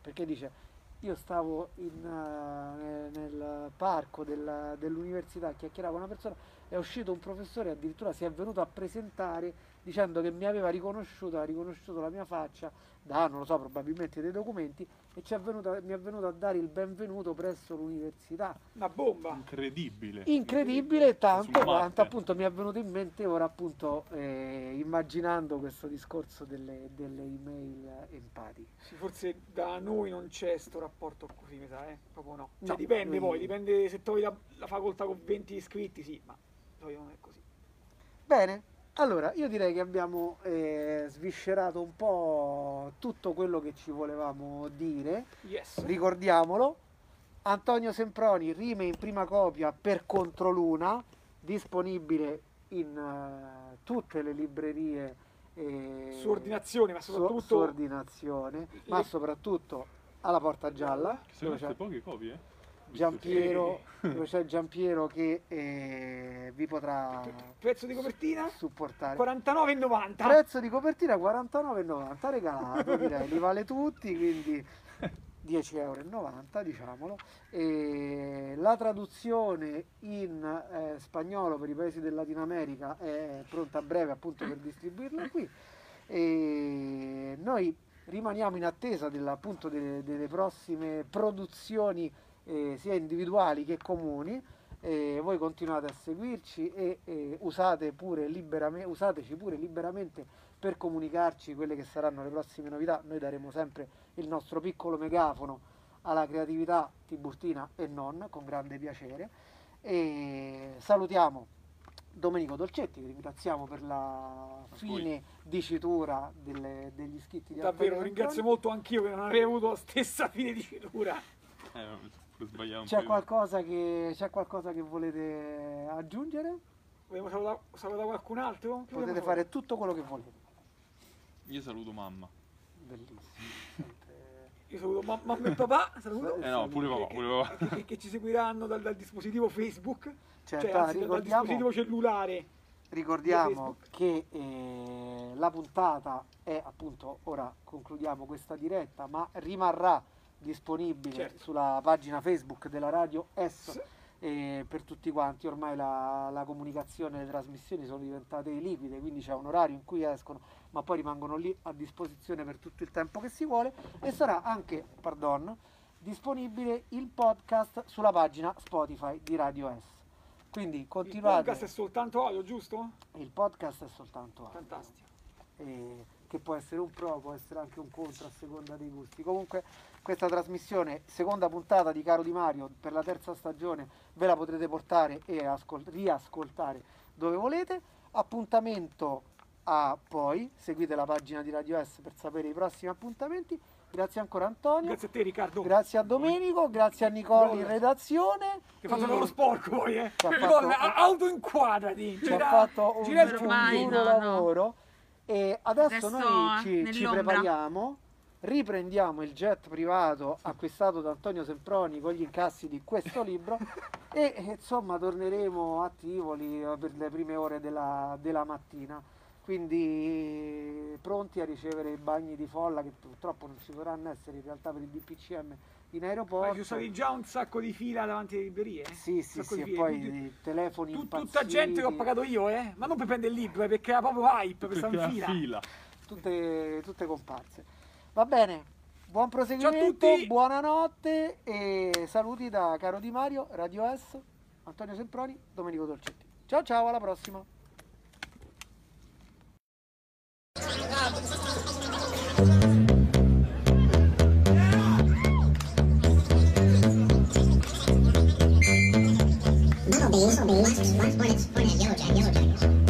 perché dice io stavo in, uh, nel parco del, dell'università a chiacchierare con una persona, è uscito un professore, addirittura si è venuto a presentare dicendo che mi aveva riconosciuto, ha riconosciuto la mia faccia da, non lo so, probabilmente dei documenti e ci è venuto, mi è venuto a dare il benvenuto presso l'università. Una bomba! Incredibile. Incredibile tanto quanto appunto mi è venuto in mente ora appunto eh, immaginando questo discorso delle, delle email empatiche. Sì, forse da noi non c'è sto rapporto così, mi sa, eh? Proprio no. Cioè, No, dipende poi, dipende se trovi la, la facoltà con 20 iscritti, sì, ma poi non è così. Bene, allora io direi che abbiamo eh, sviscerato un po' tutto quello che ci volevamo dire. Yes. Ricordiamolo, Antonio Semproni, rime in prima copia per Controluna, disponibile in eh, tutte le librerie. eh, Su ordinazione, ma soprattutto... su ordinazione, ma le- soprattutto alla Porta Gialla, Che sono poche copie? Eh? Giampiero, dove c'è Giampiero che eh, vi potrà Prezzo di copertina? supportare. 49,90. Prezzo di copertina 49,90 regalato, direi, li vale tutti, quindi 10,90 euro, diciamolo. E la traduzione in eh, spagnolo per i paesi del Latino America è pronta a breve appunto per distribuirla qui. E noi rimaniamo in attesa appunto delle, delle prossime produzioni eh, sia individuali che comuni. E voi continuate a seguirci e, e usate pure usateci pure liberamente per comunicarci quelle che saranno le prossime novità. Noi daremo sempre il nostro piccolo megafono alla creatività tiburtina e non, con grande piacere. E salutiamo Domenico Dolcetti, che ringraziamo per la fine dicitura delle- degli iscritti di Davvero, Antonio ringrazio molto anch'io che non avevo avuto la stessa fine dicitura. C'è qualcosa, che, c'è qualcosa che volete aggiungere? Vogliamo salutare, salutare qualcun altro? Chiudiamo Potete fare tutto quello che volete. io. Saluto mamma. Bellissimo. Io saluto ma- mamma e papà, saluto. Eh no, pure papà, pure papà. Che, che- che ci seguiranno dal, dal dispositivo Facebook, Certo, cioè ah, anzi dal, dispositivo cellulare. Ricordiamo che eh, la puntata è appunto, ora concludiamo questa diretta, ma rimarrà disponibile Certo. sulla pagina Facebook della radio S Sì. eh, per tutti quanti. Ormai la, la comunicazione e le trasmissioni sono diventate liquide, quindi c'è un orario in cui escono, ma poi rimangono lì a disposizione per tutto il tempo che si vuole e sarà anche, pardon, disponibile il podcast sulla pagina Spotify di Radio S. Quindi Il continuate. podcast è soltanto audio, giusto? Il podcast è soltanto audio, Fantastico. eh, che può essere un pro, può essere anche un contro a seconda dei gusti. Comunque questa trasmissione, seconda puntata di Caro Di Mario per la terza stagione, ve la potrete portare e ascol- riascoltare dove volete. Appuntamento a poi, seguite la pagina di Radio S per sapere i prossimi appuntamenti. Grazie ancora Antonio, Grazie a te Riccardo. grazie a Domenico, grazie a Nicole in redazione. che fa un lavoro sporco poi, eh. Nicola, fatto- autoinquadrati. ci ha fatto un, un duro no, no. E adesso Resto noi ci, ci prepariamo riprendiamo il jet privato acquistato da Antonio Semproni con gli incassi di questo libro [LAUGHS] e insomma torneremo a Tivoli eh, per le prime ore della, della mattina. Quindi pronti a ricevere i bagni di folla che purtroppo non ci dovranno essere in realtà per il DPCM in Ma aeroporto ci sono stati già un sacco di fila davanti alle librerie. eh? sì sì sì e poi quindi i telefoni tu- tutta gente che ho pagato io, eh? Ma non per prendere il libro, eh, perché era proprio hype Perché in la fila. fila. tutte, tutte comparse. Va bene, buon proseguimento, Ciao a tutti. buonanotte e saluti da Caro Di Mario, Radio S, Antonio Semproni, Domenico Dolcetti. Ciao ciao, alla prossima. Obese, obese. Hornets, hornets, yellow jacket, yellow jackets.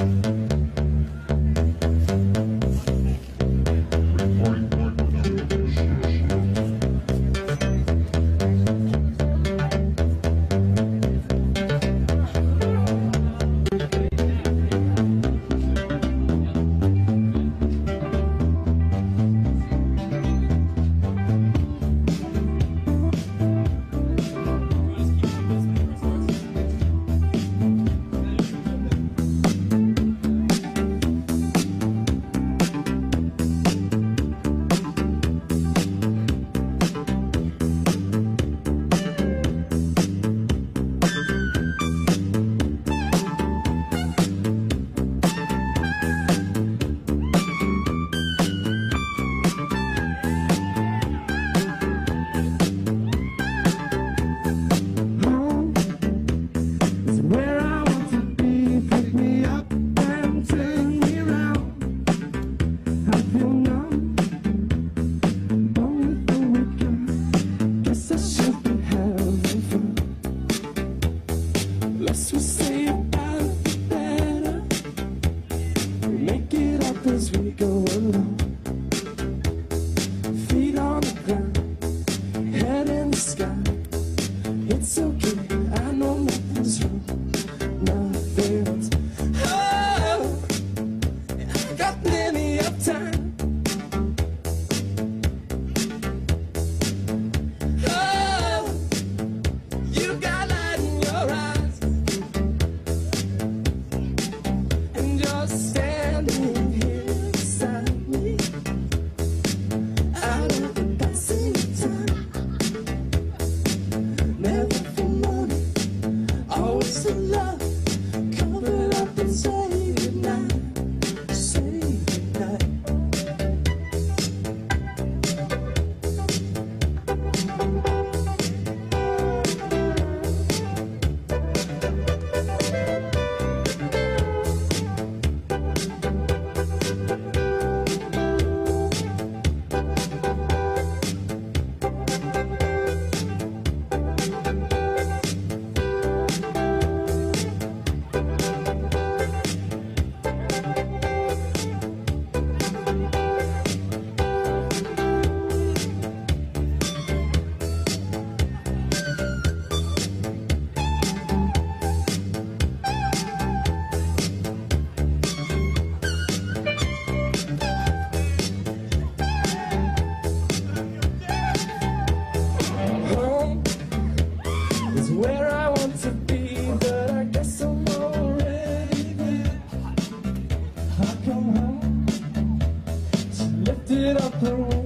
it up the road.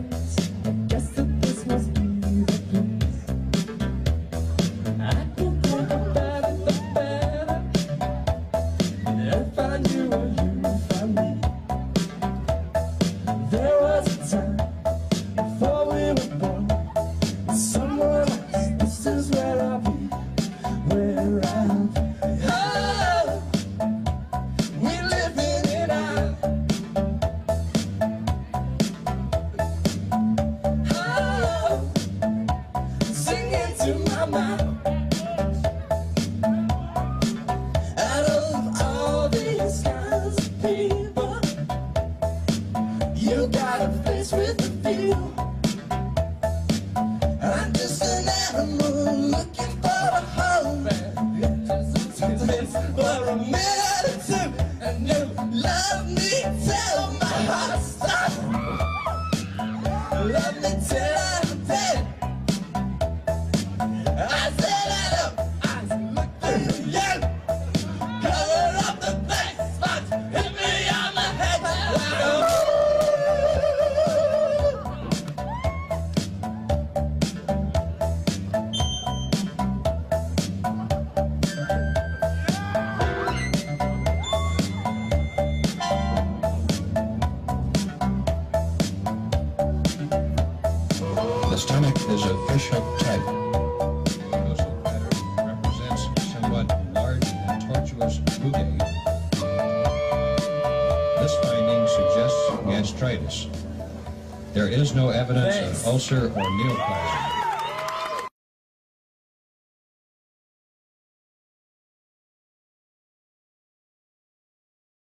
There's no evidence of ulcer or neoplasm.